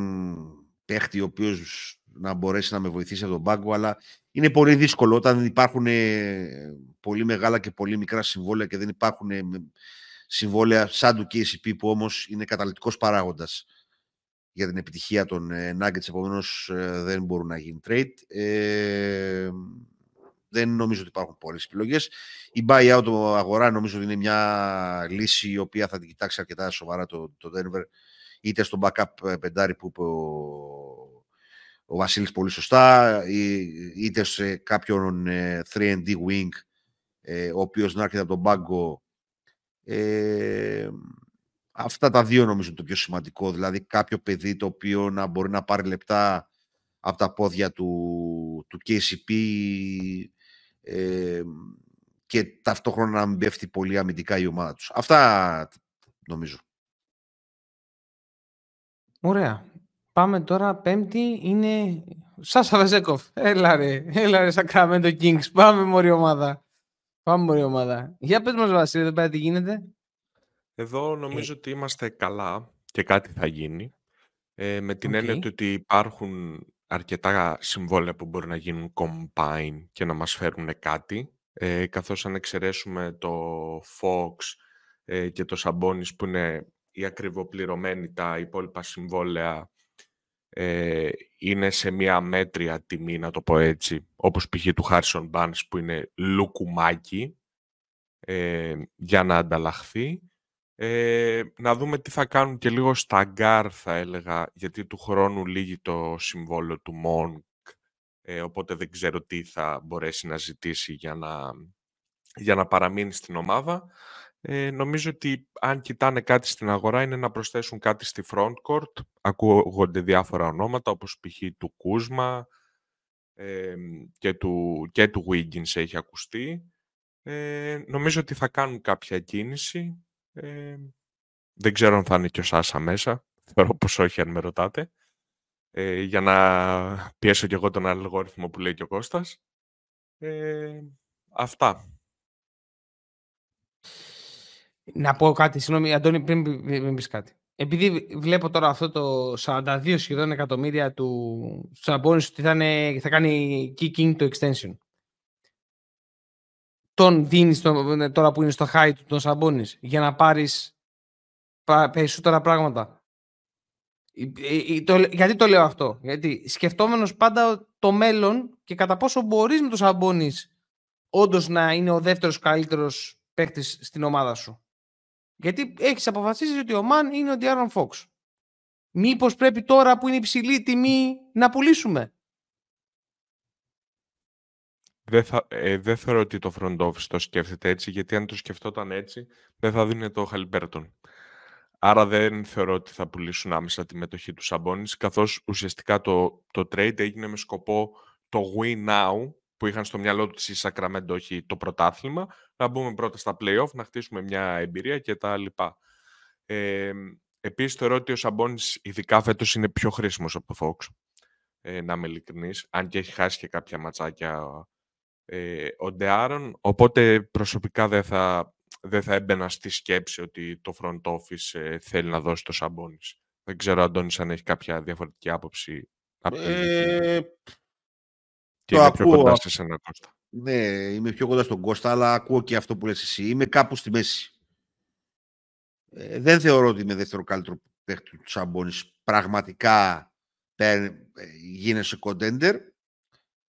παίχτη ο οποίος να μπορέσει να με βοηθήσει από τον πάγκο, αλλά είναι πολύ δύσκολο όταν υπάρχουν ε, πολύ μεγάλα και πολύ μικρά συμβόλαια και δεν υπάρχουν ε, συμβόλαια σαν του KCP που όμως είναι καταλητικός παράγοντας για την επιτυχία των ε, Nuggets, επομένως δεν μπορούν να γίνει trade. Ε, δεν νομίζω ότι υπάρχουν πολλές επιλογές. Η buyout αγορά νομίζω ότι είναι μια λύση η οποία θα την κοιτάξει αρκετά σοβαρά το, το Denver είτε στο backup πεντάρι που είπε ο ο Βασίλης πολύ σωστά, είτε σε κάποιον 3D ε, wing, ε, ο οποίος να έρχεται από τον πάγκο. Ε, αυτά τα δύο νομίζω είναι το πιο σημαντικό, δηλαδή κάποιο παιδί το οποίο να μπορεί να πάρει λεπτά από τα πόδια του, του KCP ε, και ταυτόχρονα να μην πέφτει πολύ αμυντικά η ομάδα τους. Αυτά νομίζω. Ωραία. Πάμε τώρα πέμπτη, είναι Σάσα Βεζέκοφ. Έλα ρε, έλα ρε Σακραμέντο Kings. Πάμε μωρή ομάδα. Πάμε μωρή ομάδα. Για πες μας Βασίλη, εδώ πέρα τι γίνεται. Εδώ νομίζω ότι είμαστε καλά και κάτι θα γίνει. Ε, με την okay. έννοια ότι υπάρχουν αρκετά συμβόλαια που μπορεί να γίνουν combine και να μας φέρουν κάτι. Ε, καθώς αν εξαιρέσουμε το Fox ε, και το Sabonis που είναι οι ακριβοπληρωμένοι τα υπόλοιπα συμβόλαια ε, είναι σε μια μέτρια τιμή, να το πω έτσι, όπως π.χ. του Harrison Barnes που είναι λουκουμάκι, ε, για να ανταλλαχθεί. Ε, να δούμε τι θα κάνουν και λίγο στα guards, θα έλεγα, γιατί του χρόνου λήγει το συμβόλαιο του Monk, ε, οπότε δεν ξέρω τι θα μπορέσει να ζητήσει για να, για να παραμείνει στην ομάδα. Ε, νομίζω ότι αν κοιτάνε κάτι στην αγορά είναι να προσθέσουν κάτι στη frontcourt. Ακούγονται διάφορα ονόματα όπως π.χ. του Κούσμα ε, και, του, και του Wiggins έχει ακουστεί. Ε, νομίζω ότι θα κάνουν κάποια κίνηση. Ε, δεν ξέρω αν θα είναι και ο Σάσα μέσα. Θεωρώ πως όχι αν με ρωτάτε. Ε, για να πιέσω και εγώ τον αλγόριθμο που λέει και ο Κώστας. Ε, αυτά. Να πω κάτι, συγγνώμη, Αντώνη, πριν μην πεις κάτι. Επειδή βλέπω τώρα αυτό το 42 σχεδόν εκατομμύρια του Σαμπόνι ότι θα, είναι, θα κάνει kicking το extension. Τον δίνεις τώρα που είναι στο high του τον Σαμπόνι για να πάρεις περισσότερα πράγματα. γιατί το λέω αυτό; Γιατί σκεφτόμενος πάντα το μέλλον και κατά πόσο μπορείς με το Σαμπόνις όντως να είναι ο δεύτερος καλύτερος παίχτης στην ομάδα σου. Γιατί έχεις αποφασίσει ότι ο Μαν είναι ο Diaron Fox. Μήπως πρέπει τώρα που είναι υψηλή τιμή να πουλήσουμε; Δεν, θα, ε, δεν θεωρώ ότι το front office το σκέφτεται έτσι, γιατί αν το σκεφτόταν έτσι, δεν θα δίνει το Χαλιμπέρτον. Άρα δεν θεωρώ ότι θα πουλήσουν άμεσα τη μετοχή τους Σαμπόνις, καθώς ουσιαστικά το, το trade έγινε με σκοπό το win now, που είχαν στο μυαλό τους η Sacramento όχι το πρωτάθλημα, να μπούμε πρώτα στα play-off, να χτίσουμε μια εμπειρία και τα λοιπά. Ε, επίσης θεωρώ ότι ο Σαμπόνης ειδικά φέτος είναι πιο χρήσιμος από το Fox, ε, να είμαι ειλικρινής, αν και έχει χάσει και κάποια ματσάκια ε, ο Ντεάρον, οπότε προσωπικά δεν θα, δεν θα έμπαινα στη σκέψη ότι το front office ε, θέλει να δώσει το Σαμπόνης. Δεν ξέρω, Αντώνης, αν έχει κάποια διαφορετική άποψη. Ε, Και είναι πιο κοντά σε ένα Κώστα. Ναι, είμαι πιο κοντά στον Κώστα, αλλά ακούω και αυτό που λες εσύ. Είμαι κάπου στη μέση. Ε, δεν θεωρώ ότι είμαι δεύτερο καλύτερο παίχτη του Σαμπόνης. Πραγματικά ε, γίνεσαι κοντέντερ.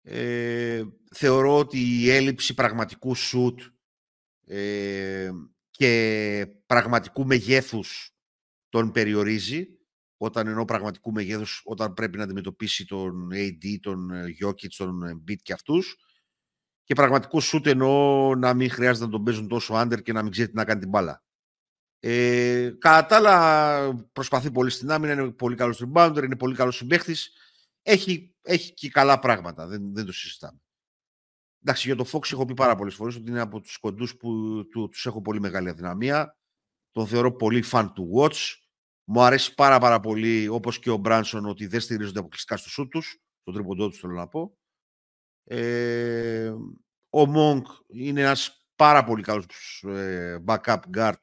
Ε, θεωρώ ότι η έλλειψη πραγματικού σουτ ε, και πραγματικού μεγέθους τον περιορίζει όταν εννοώ πραγματικού μεγέθους, όταν πρέπει να αντιμετωπίσει τον AD, τον Jokic, τον Embiid και αυτούς και πραγματικού σουτ εννοώ να μην χρειάζεται να τον παίζουν τόσο under και να μην ξέρει τι να κάνει την μπάλα. Ε, κατά τα άλλα, προσπαθεί πολύ στην άμυνα, είναι πολύ καλός rebounder, είναι πολύ καλός συμπαίχτη. Έχει, έχει και καλά πράγματα, δεν, δεν το συζητάμε. Εντάξει, για το Fox έχω πει πάρα πολλές φορές ότι είναι από τους κοντούς που του, τους έχω πολύ μεγάλη αδυναμία. Τον θεωρώ πολύ fan του watch. Μου αρέσει πάρα πάρα πολύ, όπως και ο Μπράνσον, ότι δεν στηρίζονται αποκλειστικά στο σου τους. Στον τρίποντό τους θέλω να πω. Ε, ο Μόγκ είναι ένας πάρα πολύ καλός ε, backup guard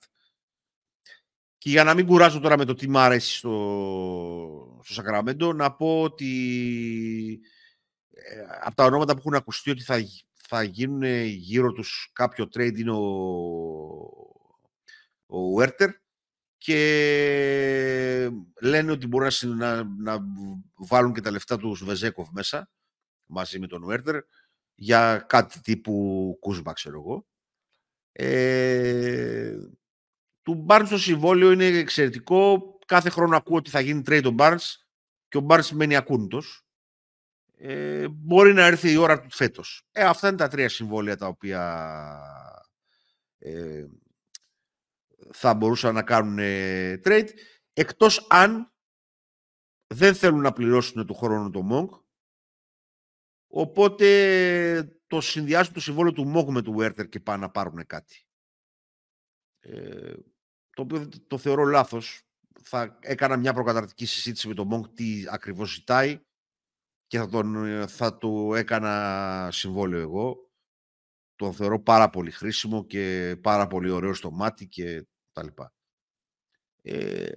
και για να μην κουράζω τώρα με το τι μου αρέσει στο, στο Σακραμέντο, να πω ότι ε, από τα ονόματα που έχουν ακουστεί ότι θα, θα γίνουν γύρω τους κάποιο trade είναι ο, ο Werther και λένε ότι μπορούν να, να, βάλουν και τα λεφτά τους Βεζέκοφ μέσα μαζί με τον Werther για κάτι τύπου Κούσμπα, ξέρω εγώ. Ε, του Barnes το συμβόλαιο είναι εξαιρετικό. Κάθε χρόνο ακούω ότι θα γίνει trade ο Barnes και ο Barnes μένει ακούνητος. Ε, μπορεί να έρθει η ώρα του φέτος. Ε, αυτά είναι τα τρία συμβόλαια τα οποία ε, θα μπορούσαν να κάνουν ε, trade. Εκτός αν δεν θέλουν να πληρώσουν το χρόνο του Monk. Οπότε το συνδυάζουν το συμβόλαιο του Monk με του Werther και πάνε να πάρουν κάτι. Ε, το οποίο το θεωρώ λάθος. Θα έκανα μια προκαταρτική συζήτηση με τον Μόγκ τι ακριβώς ζητάει και θα, τον, θα του έκανα συμβόλαιο εγώ. Τον θεωρώ πάρα πολύ χρήσιμο και πάρα πολύ ωραίο στο μάτι και τα λοιπά. Ε,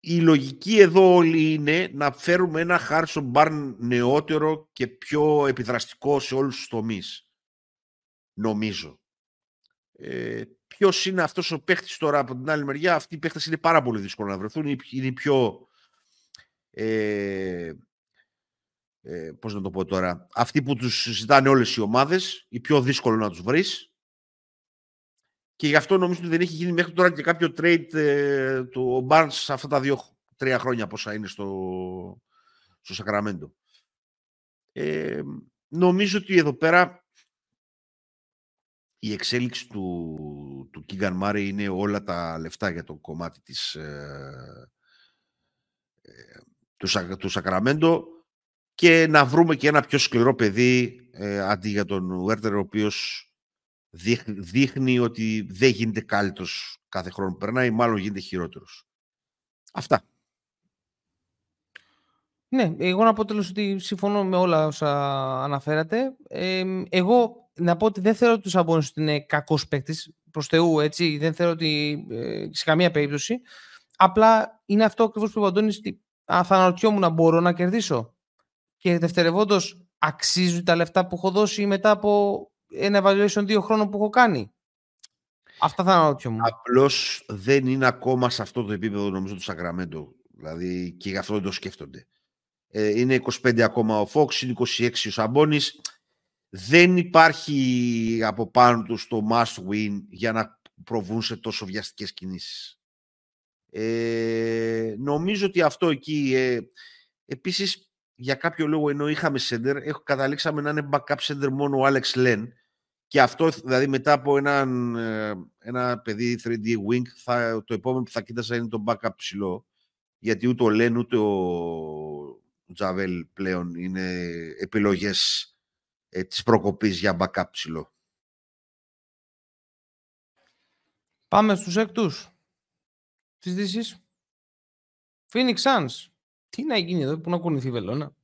η λογική εδώ όλη είναι να φέρουμε ένα Χάρσον Μπάρν νεότερο και πιο επιδραστικό σε όλους τους τομείς. Νομίζω. Ε, ποιος είναι αυτός ο παίχτης τώρα από την άλλη μεριά. Αυτοί οι παίχτες είναι πάρα πολύ δύσκολο να βρεθούν. Είναι οι πιο. Ε, ε, πώς να το πω τώρα, αυτοί που τους ζητάνε όλες οι ομάδες, οι πιο δύσκολο να τους βρεις. Και γι' αυτό νομίζω ότι δεν έχει γίνει μέχρι τώρα και κάποιο trade ε, του Barnes αυτά τα δύο-τρία χρόνια πόσα είναι στο, στο Σακραμέντο. Ε, νομίζω ότι εδώ πέρα η εξέλιξη του, του Κίγκαν Μάρι είναι όλα τα λεφτά για το κομμάτι της, ε, ε, του, του Σακραμέντο και να βρούμε και ένα πιο σκληρό παιδί ε, αντί για τον Βέρτερ ο οποίος δείχνει, ότι δεν γίνεται καλύτερος κάθε χρόνο που περνάει, μάλλον γίνεται χειρότερος. Αυτά. Ναι, εγώ να πω τέλος ότι συμφωνώ με όλα όσα αναφέρατε. εγώ να πω ότι δεν θεωρώ ότι ο Σαμπόνι ότι είναι κακός παίκτης. Προς Θεού, έτσι. Δεν θεωρώ ότι ε, σε καμία περίπτωση. Απλά είναι αυτό ακριβώς που είπε ο Αντώνης. Θα αναρωτιόμουν να μπορώ να κερδίσω; Και δευτερευόντως, αξίζουν τα λεφτά που έχω δώσει μετά από ένα evaluation δύο χρόνων που έχω κάνει; Αυτά θα αναρωτιόμουν. Απλώς δεν είναι ακόμα σε αυτό το επίπεδο νομίζω του Σακραμέντο. Δηλαδή και γι' αυτό δεν το σκέφτονται. Ε, είναι 25 ακόμα ο Φόξ, είναι 26 ο Σαμπόνις δεν υπάρχει από πάνω τους το must win για να προβούν σε τόσο βιαστικές κινήσεις. Ε, νομίζω ότι αυτό εκεί... Ε, επίσης, για κάποιο λόγο, ενώ είχαμε center, έχω, καταλήξαμε να είναι backup center μόνο ο Alex Len και αυτό, δηλαδή, μετά από έναν, ε, ένα παιδί 3D wing, θα, το επόμενο που θα κοίτασα είναι το backup ψηλό, γιατί ούτε ο Len ούτε ο Τζαβέλ πλέον είναι επιλογές ε, της προκοπής για backup ψηλό. Πάμε στους έκτους της Δύσης. Phoenix Suns. Τι να γίνει εδώ, που να κουνηθεί η Βελώνα.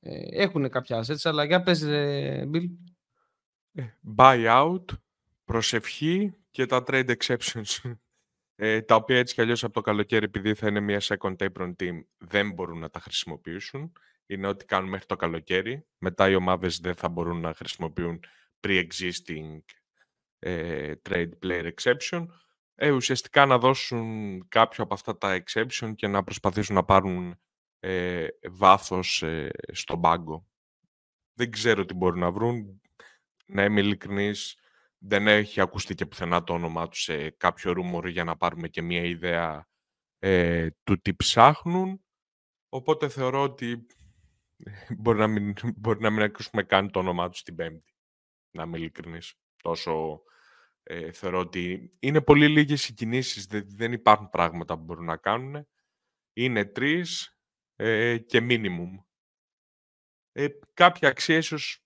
Ε, έχουν κάποια assets, αλλά για πες, Bill. Ε, buyout, προσευχή και τα trade exceptions. Ε, τα οποία έτσι κι αλλιώς από το καλοκαίρι, επειδή θα είναι μια second apron team, δεν μπορούν να τα χρησιμοποιήσουν. Είναι ότι κάνουν μέχρι το καλοκαίρι. Μετά οι ομάδες δεν θα μπορούν να χρησιμοποιούν pre-existing ε, trade player exception. Ε, ουσιαστικά να δώσουν κάποιο από αυτά τα exception και να προσπαθήσουν να πάρουν ε, βάθος ε, στον πάγκο. Δεν ξέρω τι μπορούν να βρουν. Να είμαι ειλικρινής, δεν έχει ακουστεί και πουθενά το όνομά τους σε κάποιο ρούμορ για να πάρουμε και μια ιδέα ε, του τι ψάχνουν. Οπότε θεωρώ ότι μπορεί να μην, μπορεί να μην ακούσουμε καν το όνομά τους την Πέμπτη. Να είμαι ειλικρινής. Τόσο ε, θεωρώ ότι είναι πολύ λίγες οι κινήσεις, δεν, υπάρχουν πράγματα που μπορούν να κάνουν. Είναι τρεις ε, και minimum. Ε, κάποια αξία ίσως,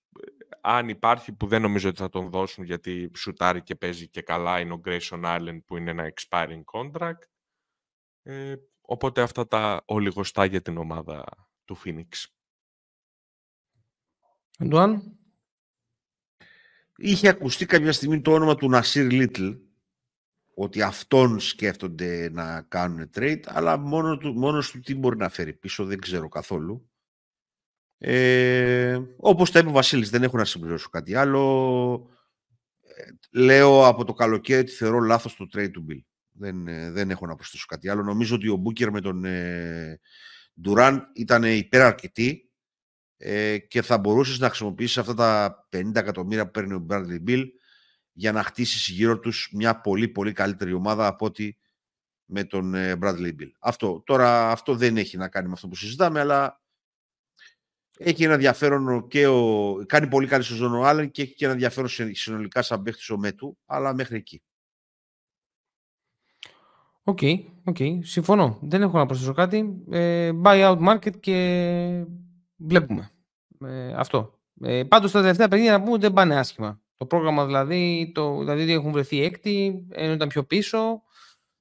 αν υπάρχει, που δεν νομίζω ότι θα τον δώσουν γιατί σουτάρει και παίζει και καλά, είναι ο Grayson Allen που είναι ένα expiring contract. Ε, οπότε αυτά τα ολιγοστά για την ομάδα του Phoenix. Εντουάν. Είχε ακουστεί κάποια στιγμή το όνομα του Νασίρ Λίτλ, ότι αυτόν σκέφτονται να κάνουν trade, αλλά μόνο του, μόνος του τι μπορεί να φέρει πίσω, δεν ξέρω καθόλου. Ε, όπως τα είπε ο Βασίλης, δεν έχω να συμπληρώσω κάτι άλλο. Ε, λέω από το καλοκαίρι ότι θεωρώ λάθος το trade του Bill. Δεν, ε, δεν έχω να προσθέσω κάτι άλλο. Νομίζω ότι ο Μπούκερ με τον ε, Ντουράν ήταν υπεραρκετή ε, και θα μπορούσες να χρησιμοποιήσεις αυτά τα 50 εκατομμύρια που παίρνει ο Bradley Bill για να χτίσεις γύρω τους μια πολύ πολύ καλύτερη ομάδα από ότι με τον ε, Bradley Beal. Αυτό. Τώρα αυτό δεν έχει να κάνει με αυτό που συζητάμε, αλλά έχει ένα ενδιαφέρον και ο... κάνει πολύ καλή σεζόν ο Άλεν και έχει και ένα ενδιαφέρον συνολικά σαν παίχτης ο Μέτου, αλλά μέχρι εκεί. Ok, okay, okay, συμφωνώ. Δεν έχω να προσθέσω κάτι. Ε, buy out market και βλέπουμε. Ε, αυτό. Ε, Πάντως τα τελευταία παιχνίδια να πούμε δεν πάνε άσχημα. Το πρόγραμμα δηλαδή, το, δηλαδή έχουν βρεθεί έκτη, ενώ ήταν πιο πίσω.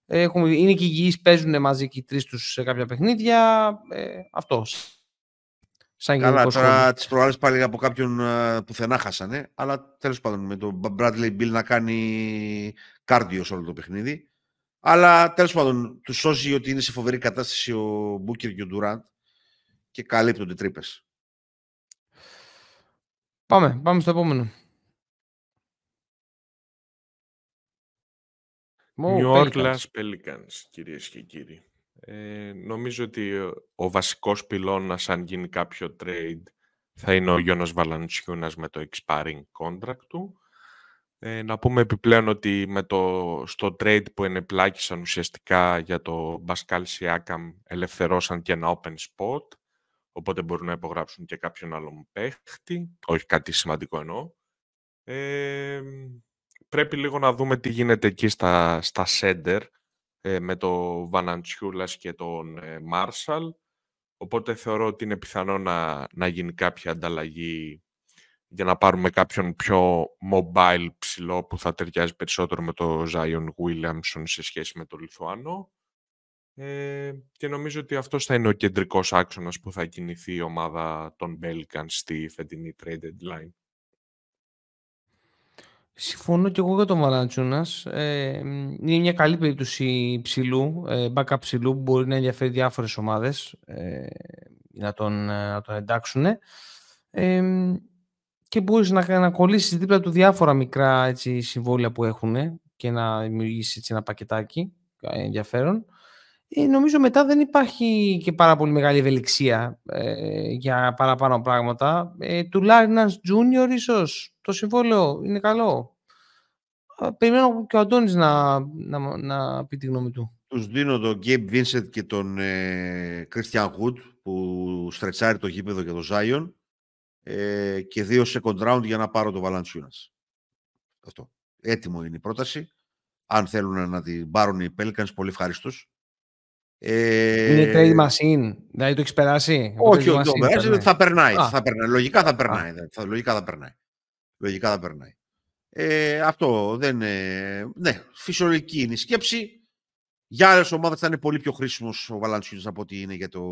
Έχουν, είναι και υγιείς, παίζουν μαζί και οι τρεις τους σε κάποια παιχνίδια. Ε, αυτό. Σαν Καλά, τώρα τις προάλλες πάλι από κάποιον uh, πουθενά χάσανε, αλλά τέλος πάντων με τον Bradley Bill να κάνει κάρδιο σε όλο το παιχνίδι. Αλλά τέλος πάντων τους σώζει ότι είναι σε φοβερή κατάσταση ο Μπούκερ και ο Ντουράντ και καλύπτονται τρύπες. Πάμε, πάμε στο επόμενο. New Orleans Pelicans, κυρίες και κύριοι. Ε, νομίζω ότι ο βασικός πυλώνας, αν γίνει κάποιο trade, θα είναι ο Γιώνας Βαλαντσιούνας με το expiring contract του. Ε, να πούμε επιπλέον ότι με το, στο trade που ενεπλάκησαν ουσιαστικά για το Pascal Siakam ελευθερώσαν και ένα open spot οπότε μπορούν να υπογράψουν και κάποιον άλλον παίχτη, όχι κάτι σημαντικό εννοώ. Ε, πρέπει λίγο να δούμε τι γίνεται εκεί στα, στα sender, ε, με το Βαναντσιούλας και τον ε, Μάρσαλ, οπότε θεωρώ ότι είναι πιθανό να, να γίνει κάποια ανταλλαγή για να πάρουμε κάποιον πιο mobile ψηλό που θα ταιριάζει περισσότερο με το Zion Williamson σε σχέση με το Λιθουάνο. Ε, και νομίζω ότι αυτό θα είναι ο κεντρικός άξονας που θα κινηθεί η ομάδα των Pelicans στη φετινή trade deadline. Συμφωνώ και εγώ για τον Βαλαντσούνας. Ε, είναι μια καλή περίπτωση ψηλού, ε, backup ψηλού που μπορεί να ενδιαφέρει διάφορες ομάδες ε, να, τον, να τον εντάξουν. Ε, και μπορείς να, να κολλήσεις δίπλα του διάφορα μικρά έτσι, συμβόλαια που έχουν και να δημιουργήσεις έτσι, ένα πακετάκι ενδιαφέρον. Ε, νομίζω μετά δεν υπάρχει και πάρα πολύ μεγάλη ευελιξία ε, για παραπάνω πράγματα. Ε, του Λάρινας Junior ίσως το συμβόλαιο είναι καλό. Περιμένω και ο Αντώνης να, να, να πει τη γνώμη του. Τους δίνω τον Gabe Vincent και τον ε, Christian Wood που στρετσάρει το γήπεδο για το Zion ε, και δύο second round για να πάρω το Valanciunas. Αυτό. Έτοιμο είναι η πρόταση. Αν θέλουν να την πάρουν οι Pelicans, πολύ ευχαριστούς. Ε... Είναι trade machine, δηλαδή το έχεις περάσει. Όχι, όχι, το περάσει, θα περνάει, θα περνάει. Λογικά θα περνάει. Θα, λογικά θα περνάει. Λογικά θα περνάει. Ε, αυτό δεν είναι. Ναι, φυσιολογική είναι η σκέψη. Για άλλες ομάδες θα είναι πολύ πιο χρήσιμος ο Βαλαντσιούτη από ότι είναι για, το...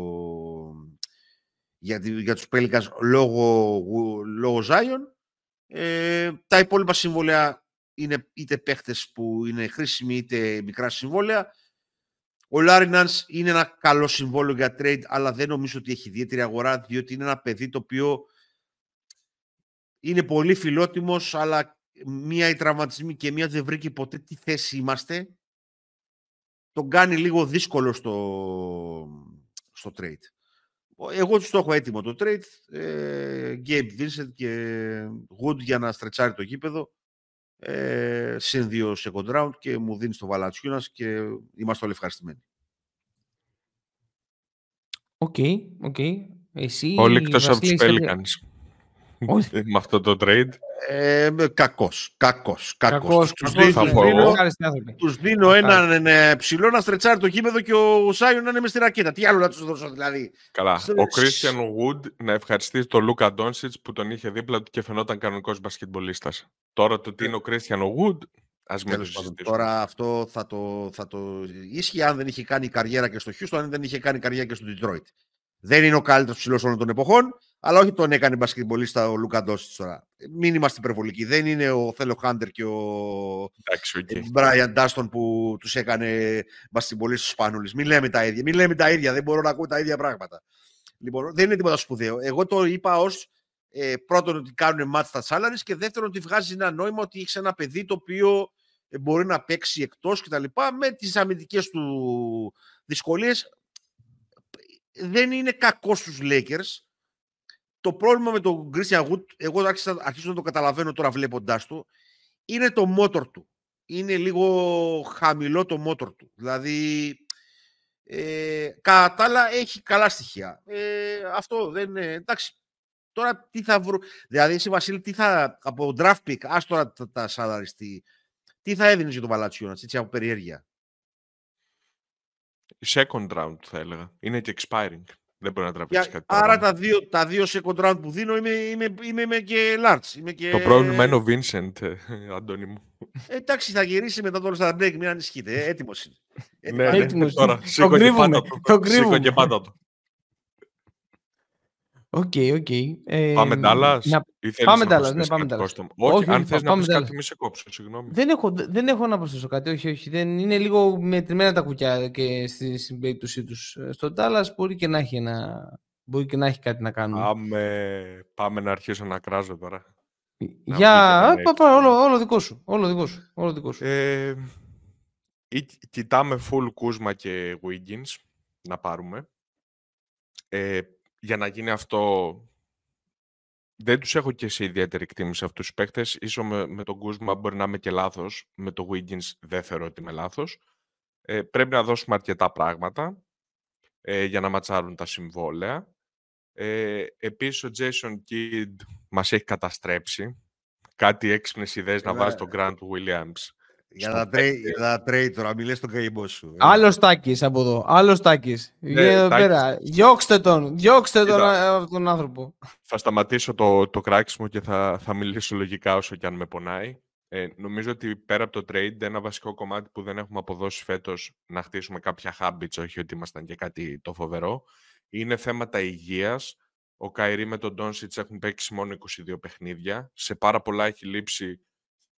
για, για τους Πέλικα λόγω, λόγω Zion. Ε, τα υπόλοιπα συμβόλαια είναι είτε παίχτες που είναι χρήσιμοι είτε μικρά συμβόλαια Ο Λάρινανς είναι ένα καλό συμβόλαιο για trade, αλλά δεν νομίζω ότι έχει ιδιαίτερη αγορά, διότι είναι ένα παιδί το οποίο είναι πολύ φιλότιμος, αλλά μία η τραυματισμή και μία δεν βρήκε ποτέ τι θέση είμαστε. Τον κάνει λίγο δύσκολο στο, στο trade. Εγώ τους το έχω έτοιμο το trade. Ε, Gabe Vincent και Wood για να στρετσάρει το γήπεδο. Ε, συν δύο second round και μου δίνεις το Βαλατσιούνας και είμαστε όλοι ευχαριστημένοι. Ok, ok. Εσύ, Όλοι εκτός από τους Pelicans. Με αυτό το trade. Ε, κακός, κακός, κακός. Τους, τους δίνω έναν ε, ψηλό να στρετσάρει το γήπεδο και ο Ζάιον να είναι μες στη ρακέτα. Τι άλλο να τους δώσω δηλαδή; Καλά. Ο Christian Wood να ευχαριστήσει τον Λούκα Ντόνσιτς που τον είχε δίπλα του και φαινόταν κανονικός μπασκετμπολίστας. Τώρα το τι είναι ο Christian Wood, ας μην το Τώρα αυτό θα το, θα το ίσχυε αν δεν είχε κάνει καριέρα και στο Houston, αν δεν είχε κάνει καριέρα και στο Detroit. Δεν είναι ο καλύτερος ψηλός όλων των εποχών, αλλά όχι τον έκανε μπασκετμπολίστα ο Λούκα Ντόσιτς τώρα. Μην είμαστε υπερβολικοί. Δεν είναι ο Θέλο Χάντερ και ο Μπράιαν Ντάστον που τους έκανε μπασκετμπολίστα στους Σπανούλης. Μην λέμε τα ίδια. Μην λέμε τα ίδια. Δεν μπορώ να ακούω τα ίδια πράγματα. Λοιπόν, δεν είναι τίποτα σπουδαίο. Εγώ το είπα ως ε, πρώτον ότι κάνουν μάτς στα salaries και δεύτερον ότι βγάζει ένα νόημα ότι έχεις ένα παιδί το οποίο ε, μπορεί να παίξει εκτός κτλ. με τις αμυντικές του δυσκολίες δεν είναι κακός στους Lakers. Το πρόβλημα με τον Christian Wood, εγώ άρχισα, αρχίζω να το καταλαβαίνω τώρα βλέποντάς το, είναι το motor του. Είναι λίγο χαμηλό το motor του. Δηλαδή, ε, κατά τα άλλα έχει καλά στοιχεία. Ε, αυτό δεν είναι, εντάξει, τώρα τι θα βρω, δηλαδή εσύ Βασίλη, τι θα, από draft pick, ας τώρα τα, τα σαλαριστεί, τι θα έδινες για τον Παλατσιόνας, έτσι από περιέργεια; Second round θα έλεγα. Είναι και expiring. Δεν μπορεί να τραβήξεις κάτι Άρα τα δύο, τα δύο second round που δίνω είμαι, είμαι, είμαι, είμαι και large. Είμαι και... Το πρόβλημα είναι ο Vincent, ε, Αντώνη μου. Ε, εντάξει, θα γυρίσει μετά το All-Star Break, μην ανησυχείτε. Ε, έτοιμος είναι. ναι, έτοιμος. Τώρα, σήκω και πάντα το. Σήκω και πάντα το. Ok, ok. Πάμε Dallas να... Πάμε Dallas, ναι, πάμε Dallas. Όχι, αν θες να πεις κάτι, μη σε κόψω, συγγνώμη. Δεν έχω, δεν έχω να προσθέσω κάτι, όχι, όχι. Δεν, είναι λίγο μετρημένα τα κουκιά και στην περίπτωσή τους. Στο Dallas μπορεί και να έχει, ένα, μπορεί και να έχει κάτι να κάνουμε. Πάμε, πάμε να αρχίσω να κράζω τώρα. Για... Πά, πά, όλο, όλο δικό σου. Όλο δικό σου. Όλο δικό σου. Ε, κοιτάμε full Kuzma και Wiggins να πάρουμε. Ε, για να γίνει αυτό δεν τους έχω και σε ιδιαίτερη εκτίμηση αυτούς τους παίκτες. Ίσως με, με τον Κούσμα μπορεί να είμαι και λάθος. Με το Wiggins δεν θεωρώ ότι είμαι λάθος. Ε, πρέπει να δώσουμε αρκετά πράγματα ε, για να ματσάρουν τα συμβόλαια. Ε, επίσης ο Jason Kidd μας έχει καταστρέψει. Κάτι έξυπνες ιδέες να βάζει τον Grant Williams για να, τρέει, να τρέει τώρα, μιλέ στον καημό σου. Άλλος τάκης από εδώ. Άλλος τάκης. Ναι, πέρα. Διώξτε τον. Διώξτε τον, τον άνθρωπο. Θα σταματήσω το, το κράξιμο και θα, θα μιλήσω λογικά όσο και αν με πονάει. Ε, νομίζω ότι πέρα από το trade, ένα βασικό κομμάτι που δεν έχουμε αποδώσει φέτος να χτίσουμε κάποια habits, όχι ότι ήμασταν και κάτι το φοβερό, είναι θέματα υγείας. Ο Καϊρή με τον Ντόνσιτς έχουν παίξει μόνο 22 παιχνίδια. Σε πάρα πολλά έχει λείψει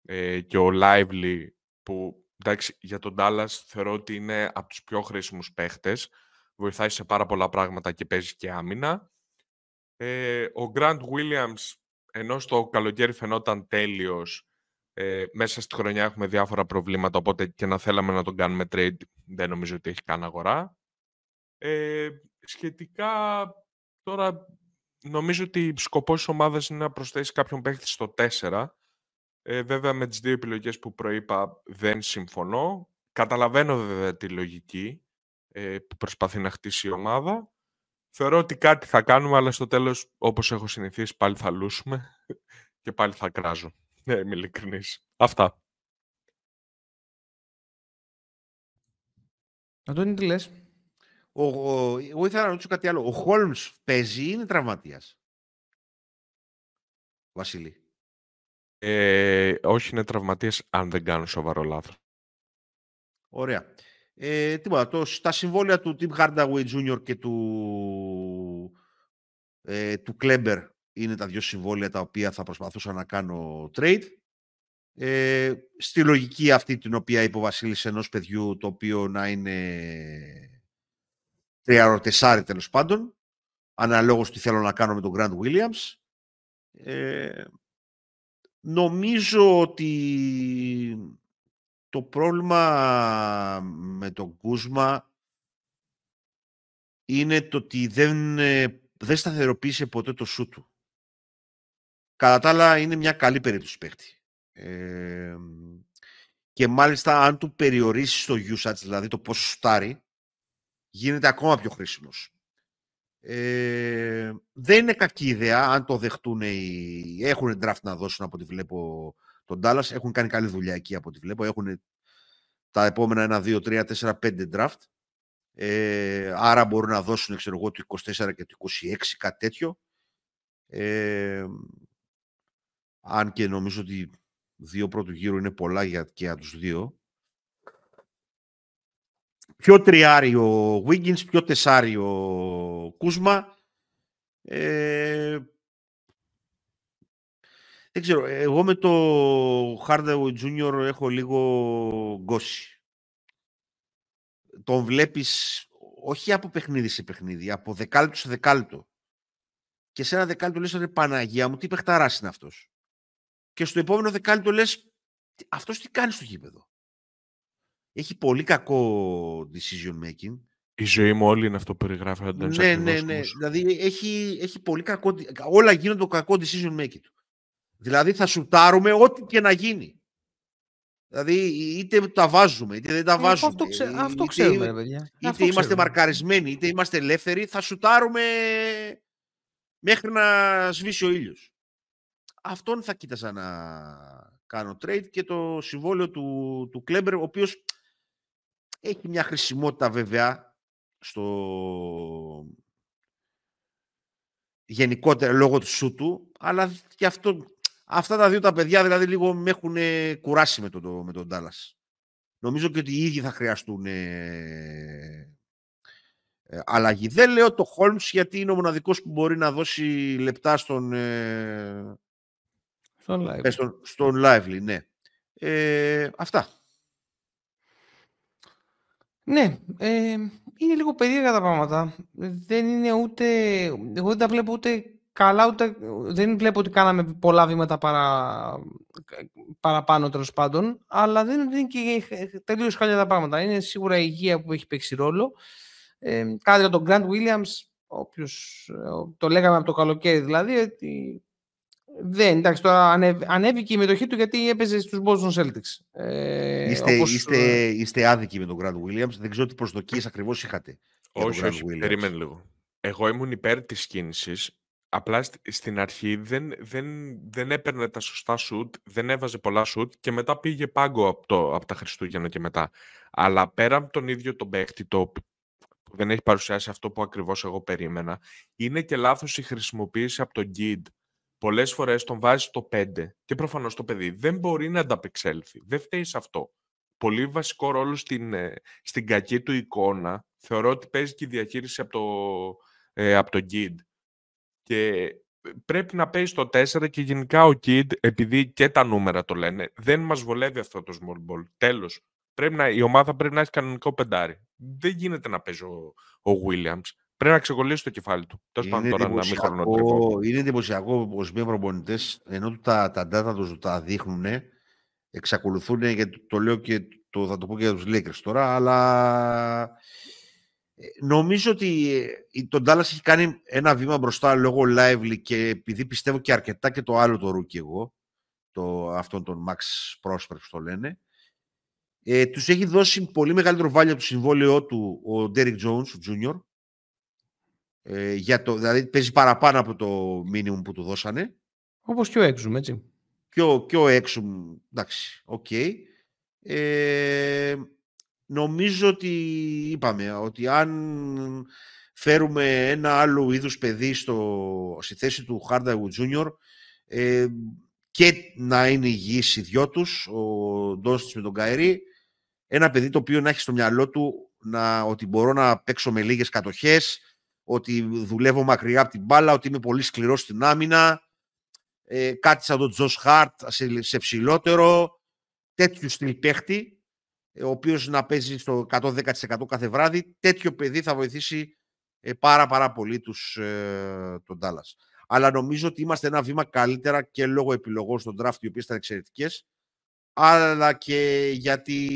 ε, και ο Lively που εντάξει, για τον Dallas θεωρώ ότι είναι από τους πιο χρήσιμους παίχτες. Βοηθάει σε πάρα πολλά πράγματα και παίζει και άμυνα. Ε, ο Grant Williams, ενώ στο καλοκαίρι φαινόταν τέλειος, ε, μέσα στη χρονιά έχουμε διάφορα προβλήματα, οπότε και να θέλαμε να τον κάνουμε trade, δεν νομίζω ότι έχει καν αγορά. Ε, σχετικά, τώρα νομίζω ότι σκοπός της ομάδας είναι να προσθέσει κάποιον παίχτη στο 4, ε, βέβαια με τις δύο επιλογές που προείπα δεν συμφωνώ. Καταλαβαίνω βέβαια τη λογική ε, που προσπαθεί να χτίσει η ομάδα. Θεωρώ ότι κάτι θα κάνουμε, αλλά στο τέλος, όπως έχω συνηθίσει, πάλι θα λούσουμε και πάλι θα κράζω. Ναι, είμαι ειλικρινής. Αυτά. Αντώνη, τι λες; Ο, ο, εγώ ήθελα να ρωτήσω κάτι άλλο. Ο Χόλμς παίζει ή είναι τραυματίας; Βασίλη. Ε, όχι, είναι τραυματίες αν δεν κάνω σοβαρό λάθος. Ωραία. Ε, τίποτα, το, τα συμβόλαια του Tim Hardaway Jr. και του, ε, του Kleber είναι τα δύο συμβόλαια τα οποία θα προσπαθούσα να κάνω trade. Ε, στη λογική αυτή την οποία είπε ο Βασίλης ενός παιδιού το οποίο να είναι τριαροτεσάρι τέλος πάντων αναλόγως τι θέλω να κάνω με τον Grant Williams ε, νομίζω ότι το πρόβλημα με τον Κούσμα είναι το ότι δεν, ε, δεν σταθεροποίησε ποτέ το σου του. Κατά τα άλλα είναι μια καλή περίπτωση παίχτη. Ε, και μάλιστα αν του περιορίσεις το usage, δηλαδή το πόσο σουτάρει, γίνεται ακόμα πιο χρήσιμος. Ε, δεν είναι κακή ιδέα αν το δεχτούν οι... Έχουν draft να δώσουν από ό,τι βλέπω τον Dallas. Έχουν κάνει καλή δουλειά εκεί από ό,τι βλέπω. Έχουν τα επόμενα 1, 2, 3, 4, 5 draft. Ε, άρα μπορούν να δώσουν ξέρω εγώ, το 24 και το 26, κάτι τέτοιο. Ε, αν και νομίζω ότι δύο πρώτου γύρου είναι πολλά για, και για τους δύο. Πιο τριάρι ο Wiggins, πιο τεσάρι ο Κούσμα. Ε, δεν ξέρω, εγώ με το Hardaway Junior έχω λίγο γκώσει. Τον βλέπεις όχι από παιχνίδι σε παιχνίδι, από δεκάλυτο σε δεκάλυτο. Και σε ένα δεκάλυτο λες, ρε Παναγία μου, τι παιχταράς είναι αυτός. Και στο επόμενο δεκάλυτο λες, αυτός τι κάνει στο γήπεδο. Έχει πολύ κακό decision making. Η ζωή μου όλη είναι αυτό που περιγράφει ο Ναι, ναι, ναι. Δηλαδή έχει, έχει πολύ κακό. Όλα γίνονται το κακό decision making του. Δηλαδή θα σουτάρουμε ό,τι και να γίνει. Δηλαδή είτε τα βάζουμε είτε δεν τα ε, βάζουμε. Αυτό, ξε, αυτό είτε, ξέρουμε, παιδιά. Είτε αυτό είμαστε ξέρουμε. μαρκαρισμένοι είτε είμαστε ελεύθεροι, θα σουτάρουμε μέχρι να σβήσει ο ήλιος. Αυτόν θα κοίταζα να κάνω trade και το συμβόλαιο του, του Κλέμπερ, ο οποίος έχει μια χρησιμότητα βέβαια στο γενικότερα λόγω του σου του, αλλά και αυτό, αυτά τα δύο τα παιδιά δηλαδή λίγο με έχουν κουράσει με τον, με τον Dallas. Νομίζω και ότι οι ίδιοι θα χρειαστούν ε, ε, αλλαγή. Δεν λέω το Holmes γιατί είναι ο μοναδικός που μπορεί να δώσει λεπτά στον, ε, στον, ε, στον, στον Lively. Ναι. Ε, αυτά. Ναι, ε, είναι λίγο περίεργα τα πράγματα. Δεν είναι ούτε. Εγώ δεν τα βλέπω ούτε καλά, ούτε. Δεν βλέπω ότι κάναμε πολλά βήματα παρα, παραπάνω τέλος πάντων. Αλλά δεν, είναι και τελείως χάλια τα πράγματα. Είναι σίγουρα η υγεία που έχει παίξει ρόλο. Ε, κάτι για τον Grant Williams, οποίο το λέγαμε από το καλοκαίρι δηλαδή, ότι δεν, εντάξει, τώρα ανέβηκε η μετοχή του γιατί έπαιζε στους Boston Celtics. Ε, είστε, όπως... είστε, είστε άδικοι με τον Grant Williams. Δεν ξέρω τι προσδοκίες ακριβώς είχατε. Όχι, όχι, περίμενε λίγο. Εγώ ήμουν υπέρ της κίνησης. Απλά στην αρχή δεν, δεν, δεν έπαιρνε τα σωστά σουτ, δεν έβαζε πολλά σουτ και μετά πήγε πάγκο από, το, από τα Χριστούγεννα και μετά. Αλλά πέρα από τον ίδιο τον παίχτη, το, που δεν έχει παρουσιάσει αυτό που ακριβώς εγώ περίμενα, είναι και λάθος η χρησιμοποίηση από τον Gid Πολλές φορές τον βάζεις στο 5 και προφανώς το παιδί δεν μπορεί να ανταπεξέλθει. Δεν φταίει σε αυτό. Πολύ βασικό ρόλο στην, ε, στην κακή του εικόνα θεωρώ ότι παίζει και η διαχείριση από το, ε, από το GID. Και ε, πρέπει να παίζει το 4 και γενικά ο Kid, επειδή και τα νούμερα το λένε, δεν μας βολεύει αυτό το small ball. Τέλος. Πρέπει να, η ομάδα πρέπει να έχει κανονικό πεντάρι. Δεν γίνεται να παίζει ο, ο Williams. Πρέπει να ξεκολλήσει το κεφάλι του. Τέλος πάντων τώρα να μην Είναι εντυπωσιακό πως οι προπονητέ, ενώ τα, τα data τους τα δείχνουν, εξακολουθούν, γιατί το λέω και το, θα το πω και για τους Lakers τώρα, αλλά ε, νομίζω ότι ε, τον Dallas έχει κάνει ένα βήμα μπροστά λόγω Lively και επειδή πιστεύω και αρκετά και το άλλο το rookie εγώ, το, αυτόν τον Max Prosper που το λένε, ε, τους έχει δώσει πολύ μεγαλύτερο value από το συμβόλαιό του ο Derek Jones, ο Junior, ε, για το, δηλαδή παίζει παραπάνω από το μίνιμουμ που του δώσανε. Όπως και ο Έξουμ, έτσι. Και ο, και ο Έξουμ, εντάξει, ok. Okay. Ε, νομίζω ότι είπαμε ότι αν φέρουμε ένα άλλο είδους παιδί στο, στη θέση του Hardaway Junior ε, και να είναι υγιείς οι δυο τους, ο Ντόντσιτς με τον Κάιρι, ένα παιδί το οποίο να έχει στο μυαλό του να, ότι μπορώ να παίξω με λίγες κατοχές, ότι δουλεύω μακριά από την μπάλα, ότι είμαι πολύ σκληρός στην άμυνα. ε, κάτι σαν τον Τζος Χάρτ σε, σε ψηλότερο, τέτοιου στυλ παίχτη, ε, ο οποίος να παίζει στο 110% κάθε βράδυ, τέτοιο παιδί θα βοηθήσει ε, πάρα πάρα πολύ τους, ε, τον Dallas. Αλλά νομίζω ότι είμαστε ένα βήμα καλύτερα και λόγω επιλογών στον draft, οι οποίες ήταν εξαιρετικές, αλλά και γιατί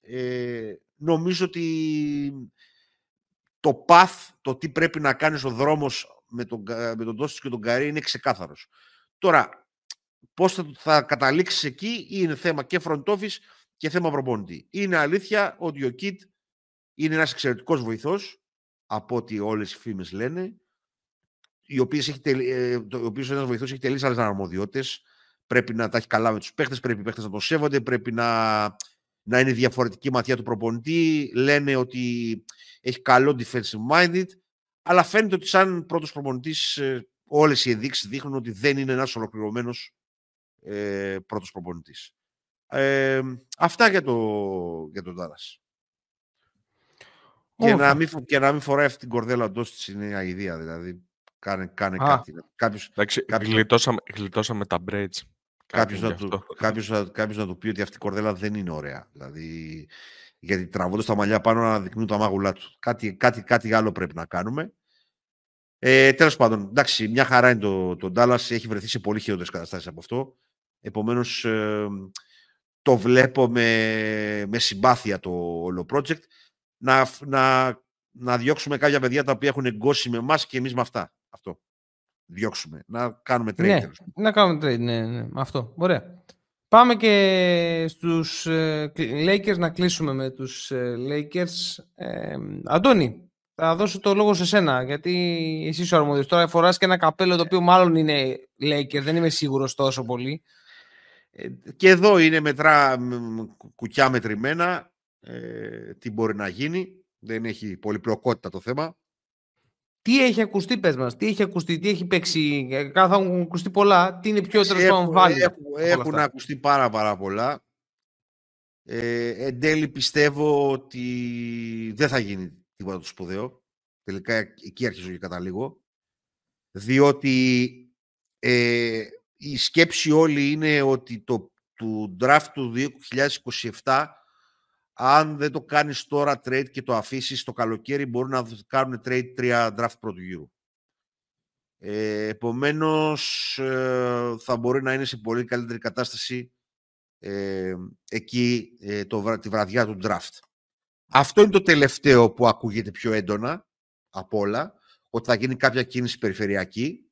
ε, νομίζω ότι το path, το τι πρέπει να κάνεις ο δρόμος με τον, με τον και τον Καρύ είναι ξεκάθαρος. Τώρα, πώς θα, θα καταλήξεις εκεί είναι θέμα και front office και θέμα προπόνητη. Είναι αλήθεια ότι ο Κιτ είναι ένας εξαιρετικός βοηθός, από ό,τι όλες οι φήμες λένε, οι οποίες έχει, ε, ο οποίος ένας βοηθός έχει τελείσει άλλες αρμοδιότητες, πρέπει να τα έχει καλά με τους παίχτες, πρέπει οι παίχτες να το σέβονται, πρέπει να, να είναι διαφορετική ματιά του προπονητή. Λένε ότι έχει καλό defensive minded, αλλά φαίνεται ότι σαν πρώτος προπονητής ε, όλες οι ενδείξεις δείχνουν ότι δεν είναι ένας ολοκληρωμένος ε, πρώτος προπονητής. Ε, αυτά για, το, για τον Τάρας. Και να, μην, και να μην φοράει αυτή την κορδέλα εντός της είναι αηδία. Δηλαδή, κάνε, κάνε κάτι. Κάποιος, Εντάξει, κάποιος, γλιτώσαμε, γλιτώσαμε τα braids. Κάποιος να, του, κάποιος, κάποιος να του πει ότι αυτή η κορδέλα δεν είναι ωραία. Δηλαδή, γιατί τραβώντας τα μαλλιά πάνω να δεικνύουν τα μάγουλά τους. Κάτι, κάτι, κάτι άλλο πρέπει να κάνουμε. Ε, Τέλος πάντων, εντάξει, μια χαρά είναι το, το Dallas. Έχει βρεθεί σε πολύ χειρότερες καταστάσεις από αυτό. Επομένως, ε, το βλέπω με, με συμπάθεια το όλο project. Να, να, να διώξουμε κάποια παιδιά τα οποία έχουν εγκώσει με εμάς και εμείς με αυτά. Αυτό. Διώξουμε. Να κάνουμε trade. Ναι, να κάνουμε trade, ναι, ναι. Αυτό. Ωραία. Πάμε και στους uh, Lakers να κλείσουμε με τους uh, Lakers. Ε, Αντώνη, θα δώσω το λόγο σε σένα, γιατί εσύ είσαι ο αρμόδιος. Τώρα φοράς και ένα καπέλο το οποίο μάλλον είναι Lakers, δεν είμαι σίγουρος τόσο πολύ. Ε, και εδώ είναι μετρά κουκιά μετρημένα. Ε, τι μπορεί να γίνει. Δεν έχει πολυπλοκότητα το θέμα. Τι έχει ακουστεί, πες μας, τι έχει ακουστεί, τι έχει παίξει, ε, θα έχουν ακουστεί πολλά, τι είναι πιο τέλος πάντων Έχουν, έχουν ακουστεί πάρα πάρα πολλά. Ε, εν τέλει πιστεύω ότι δεν θα γίνει τίποτα το σπουδαίο. Τελικά εκεί αρχίζω και καταλήγω. Διότι ε, η σκέψη όλη είναι ότι το του draft του 2027 αν δεν το κάνεις τώρα trade και το αφήσεις το καλοκαίρι μπορούν να κάνουν trade τρία draft πρώτου γύρου. Ε, επομένως ε, θα μπορεί να είναι σε πολύ καλύτερη κατάσταση ε, εκεί ε, το, τη βραδιά του draft. Αυτό είναι το τελευταίο που ακούγεται πιο έντονα από όλα, ότι θα γίνει κάποια κίνηση περιφερειακή.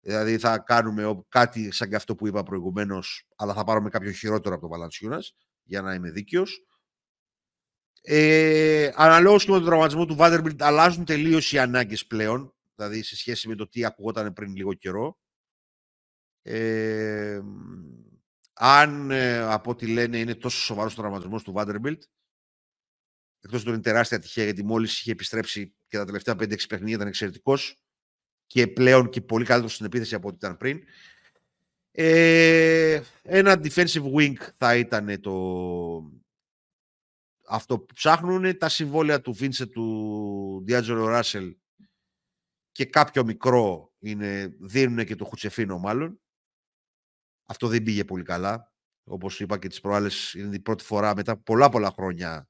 Δηλαδή θα κάνουμε κάτι σαν και αυτό που είπα προηγουμένως, αλλά θα πάρουμε κάποιο χειρότερο από το Βαλανσιούνα, για να είμαι δίκαιος. Ε, αναλόγως και με τον τραυματισμό του Vanderbilt αλλάζουν τελείως οι ανάγκες πλέον, δηλαδή σε σχέση με το τι ακουγόταν πριν λίγο καιρό. Ε, αν ε, από ό,τι λένε είναι τόσο σοβαρός ο τραυματισμός του Vanderbilt, Εκτός ότι είναι τεράστια τυχαία, γιατί μόλις είχε επιστρέψει και τα τελευταία 5-6 παιχνίδια ήταν εξαιρετικός και πλέον και πολύ καλύτερος στην επίθεση από ό,τι ήταν πριν. Ε, ένα defensive wing θα ήταν το, αυτό που ψάχνουν. Τα συμβόλαια του Vincent, του D'Angelo Russell και κάποιο μικρό είναι, δίνουν και το Χουτσεφίνο μάλλον. Αυτό δεν πήγε πολύ καλά. Όπως είπα και τις προάλλες, είναι η πρώτη φορά μετά πολλά πολλά χρόνια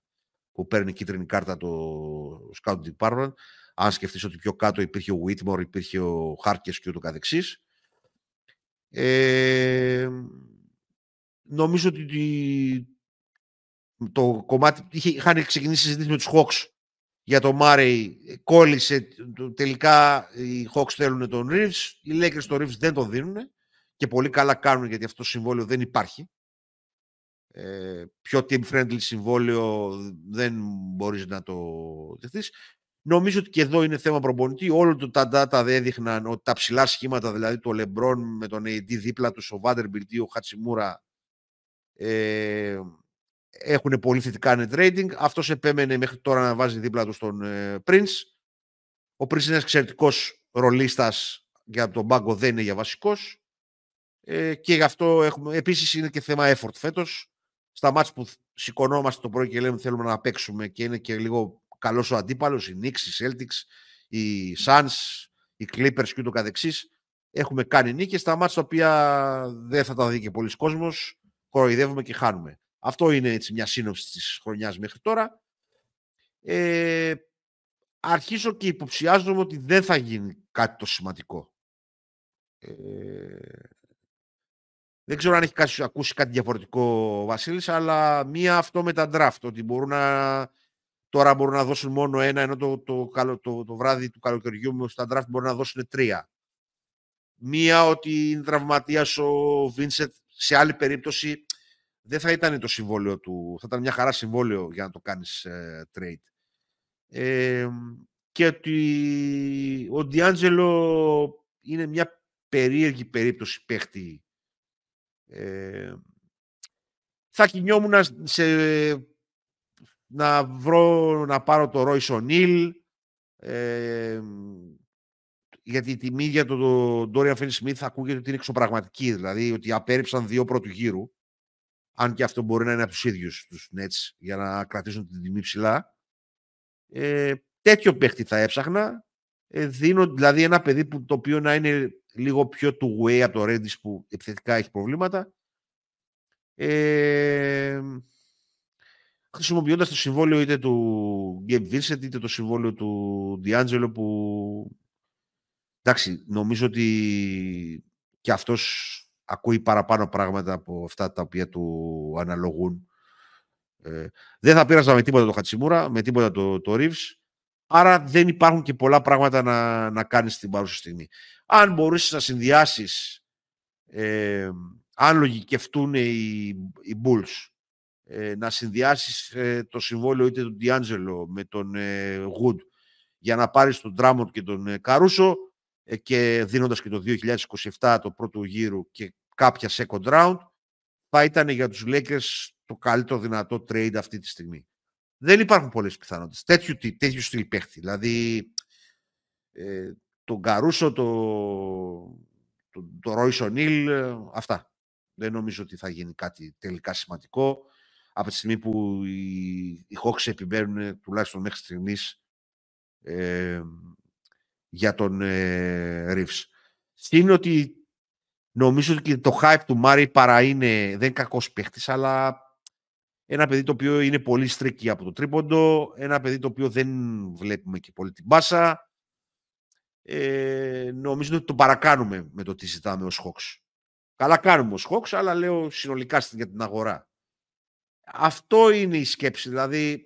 που παίρνει κίτρινη κάρτα το Scout Department. Αν σκεφτείς ότι πιο κάτω υπήρχε ο Whitmore, υπήρχε ο Χάρκες και ούτω καθεξής. Ε, νομίζω ότι το κομμάτι, είχε, είχαν ξεκινήσει συζήτηση με τους Hawks για το Μάρεϊ, κόλλησε, τελικά οι Hawks θέλουν τον Reeves, οι Lakers τον Reeves δεν τον δίνουν και πολύ καλά κάνουν γιατί αυτό το συμβόλαιο δεν υπάρχει. Ε, πιο team-friendly συμβόλαιο δεν μπορείς να το δεχτείς. Νομίζω ότι και εδώ είναι θέμα προπονητή. Όλο το τα data έδειχναν ότι τα ψηλά σχήματα, δηλαδή το LeBron με τον AD δίπλα του, ο Vanderbilt ή ο Χατσιμούρα, ε, έχουν πολύ θετικά net rating. Αυτός επέμενε μέχρι τώρα να βάζει δίπλα του τον ε, Prince. Ο Prince είναι ένας εξαιρετικός ρολίστας για τον πάγκο δεν είναι για βασικός. Ε, και γι' αυτό έχουμε, επίσης είναι και θέμα effort φέτος στα μάτια που σηκωνόμαστε το πρωί και λέμε θέλουμε να παίξουμε και είναι και λίγο καλός ο αντίπαλος, οι Knicks, οι Celtics, οι Suns, οι Clippers και ούτω καθεξής, έχουμε κάνει νίκες στα μάτια τα οποία δεν θα τα δει και πολλοί κόσμος, κοροϊδεύουμε και χάνουμε. Αυτό είναι έτσι μια σύνοψη της χρονιάς μέχρι τώρα. Ε, αρχίσω και υποψιάζομαι ότι δεν θα γίνει κάτι το σημαντικό. Ε, δεν ξέρω αν έχει ακούσει κάτι διαφορετικό ο Βασίλης, αλλά μία αυτό με τα draft, ότι μπορούν να, τώρα μπορούν να δώσουν μόνο ένα, ενώ το, το, το, το, βράδυ του καλοκαιριού στα draft μπορούν να δώσουν τρία. Μία ότι είναι τραυματίας ο Βίνσετ, σε άλλη περίπτωση δεν θα ήταν το συμβόλαιο του, θα ήταν μια χαρά συμβόλαιο για να το κάνεις ε, trade. Ε, και ότι ο Ντιάντζελο είναι μια περίεργη περίπτωση παίχτη. Ε, θα κινιόμουν σε, να βρω να πάρω το Royce O'Neill ε, γιατί η τιμή για τον Dorian Finney Smith ακούγεται ότι είναι εξωπραγματική δηλαδή ότι απέρριψαν δύο πρώτου γύρου αν και αυτό μπορεί να είναι από τους ίδιους τους Nets για να κρατήσουν την τιμή ψηλά ε, τέτοιο παίχτη θα έψαχνα. Ε, δίνω δηλαδή ένα παιδί που, το οποίο να είναι λίγο πιο του way από το Redis που επιθετικά έχει προβλήματα. Ε, χρησιμοποιώντας το συμβόλαιο είτε του Gabe Vincent είτε το συμβόλαιο του D'Angelo που εντάξει νομίζω ότι και αυτός ακούει παραπάνω πράγματα από αυτά τα οποία του αναλογούν. Ε, δεν θα πήραζα με τίποτα το Χατσιμούρα, με τίποτα το, το Reeves, άρα δεν υπάρχουν και πολλά πράγματα να, να κάνεις στην παρούσα στιγμή. Αν μπορείς να συνδυάσεις, ε, αν λογικευτούν οι, οι Bulls, ε, να συνδυάσεις ε, το συμβόλαιο είτε του D'Angelo με τον ε, Wood για να πάρεις τον Drummond και τον ε, Καρούσο ε, και δίνοντας και το 2027 το πρώτο γύρο και κάποια second round, θα ήταν για τους Lakers το καλύτερο δυνατό trade αυτή τη στιγμή. Δεν υπάρχουν πολλές πιθανότητες. Τέτοιου, τέτοιου στυλ παίχτη. Δηλαδή, ε, τον Καρούσο, το, το, το Royce O'Neill, ε, αυτά. Δεν νομίζω ότι θα γίνει κάτι τελικά σημαντικό. Από τη στιγμή που οι, οι Hawks επιμένουν τουλάχιστον μέχρι στιγμής ε, για τον ε, Reeves. Είναι ότι νομίζω ότι το hype του Μάρι παρά είναι, δεν είναι κακός παίχτης, αλλά ένα παιδί το οποίο είναι πολύ στρίκι από το τρίποντο, ένα παιδί το οποίο δεν βλέπουμε και πολύ την μπάσα. Ε, νομίζω ότι το παρακάνουμε με το τι ζητάμε ως Hawks. Καλά κάνουμε ως Hawks, αλλά λέω συνολικά για την αγορά. Αυτό είναι η σκέψη, δηλαδή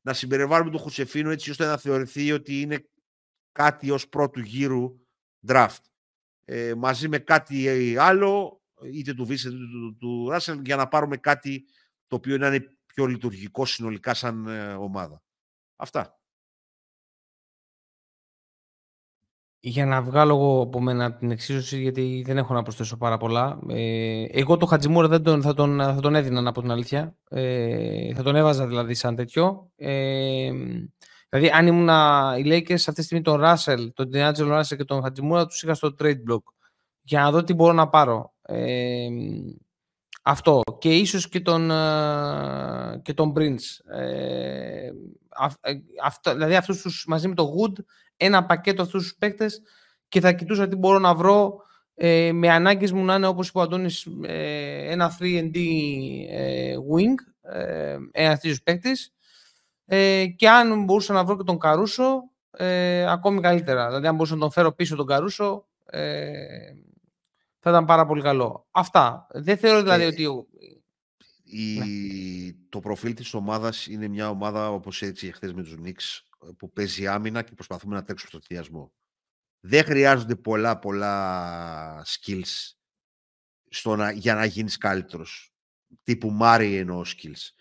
να συμπεριβάλλουμε τον Χουσεφίνο έτσι ώστε να θεωρηθεί ότι είναι κάτι ως πρώτου γύρου draft. Ε, μαζί με κάτι άλλο, είτε του Βίσεντ είτε του, του Ράσελ, για να πάρουμε κάτι το οποίο να είναι πιο λειτουργικό συνολικά σαν ε, ομάδα. Αυτά. Για να βγάλω εγώ από μένα την εξίσωση, γιατί δεν έχω να προσθέσω πάρα πολλά. Ε, εγώ το Χατζημούρα δεν τον, θα, τον, θα τον έδινα, από την αλήθεια. Ε, θα τον έβαζα δηλαδή σαν τέτοιο. Ε, Δηλαδή, αν ήμουν οι Lakers αυτή τη στιγμή τον Russell, τον D'Angelo Russell και τον Χατζημούρα, τους είχα στο trade block για να δω τι μπορώ να πάρω. Ε, αυτό. Και ίσως και τον, ε, και τον Prince. Ε, αυτό, δηλαδή, αυτούς τους, μαζί με το Wood, ένα πακέτο αυτούς τους παίκτες και θα κοιτούσα τι μπορώ να βρω ε, με ανάγκες μου να είναι, όπως είπε ο Αντώνης, ε, ένα 3D ε, wing, ε, ένας τέτοιος παίκτης, ε, και αν μπορούσα να βρω και τον Καρούσο, ε, ακόμη καλύτερα. Δηλαδή, αν μπορούσα να τον φέρω πίσω τον Καρούσο, ε, θα ήταν πάρα πολύ καλό. Αυτά. Δεν θεωρώ δηλαδή ε, ότι... Η... Ναι. Το προφίλ της ομάδας είναι μια ομάδα, όπως έτσι χθες με τους Νίξ, που παίζει άμυνα και προσπαθούμε να τρέξουμε στο θειασμό. Δεν χρειάζονται πολλά, πολλά skills στο να, για να γίνεις καλύτερος. Τύπου Μάρι εννοώ skills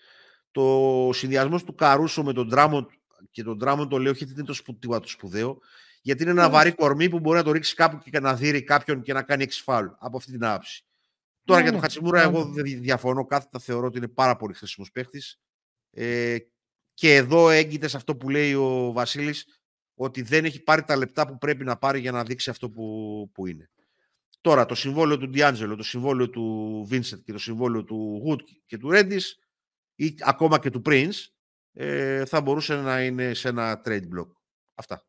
το συνδυασμός του Καρούσο με τον Ντράμοντ και τον Ντράμοντ το λέω όχι είναι το σπουδαίο, το σπουδαίο, γιατί είναι ένα βαρύ κορμί που μπορεί να το ρίξει κάπου και να δει κάποιον και να κάνει εξφάλ από αυτή την άποψη. Τώρα για τον ναι, Χατσιμούρα, εγώ δεν διαφωνώ. Κάθετα θεωρώ ότι είναι πάρα πολύ χρήσιμος παίχτης. Ε, και εδώ έγκυται σε αυτό που λέει ο Βασίλης, ότι δεν έχει πάρει τα λεπτά που πρέπει να πάρει για να δείξει αυτό που, που είναι. Τώρα, το συμβόλαιο του Ντιάντζελο, το συμβόλαιο του Βίνσετ και το συμβόλαιο του Γουτ και του Ρέντις ή ακόμα και του Prince, ε, θα μπορούσε να είναι σε ένα trade block. Αυτά.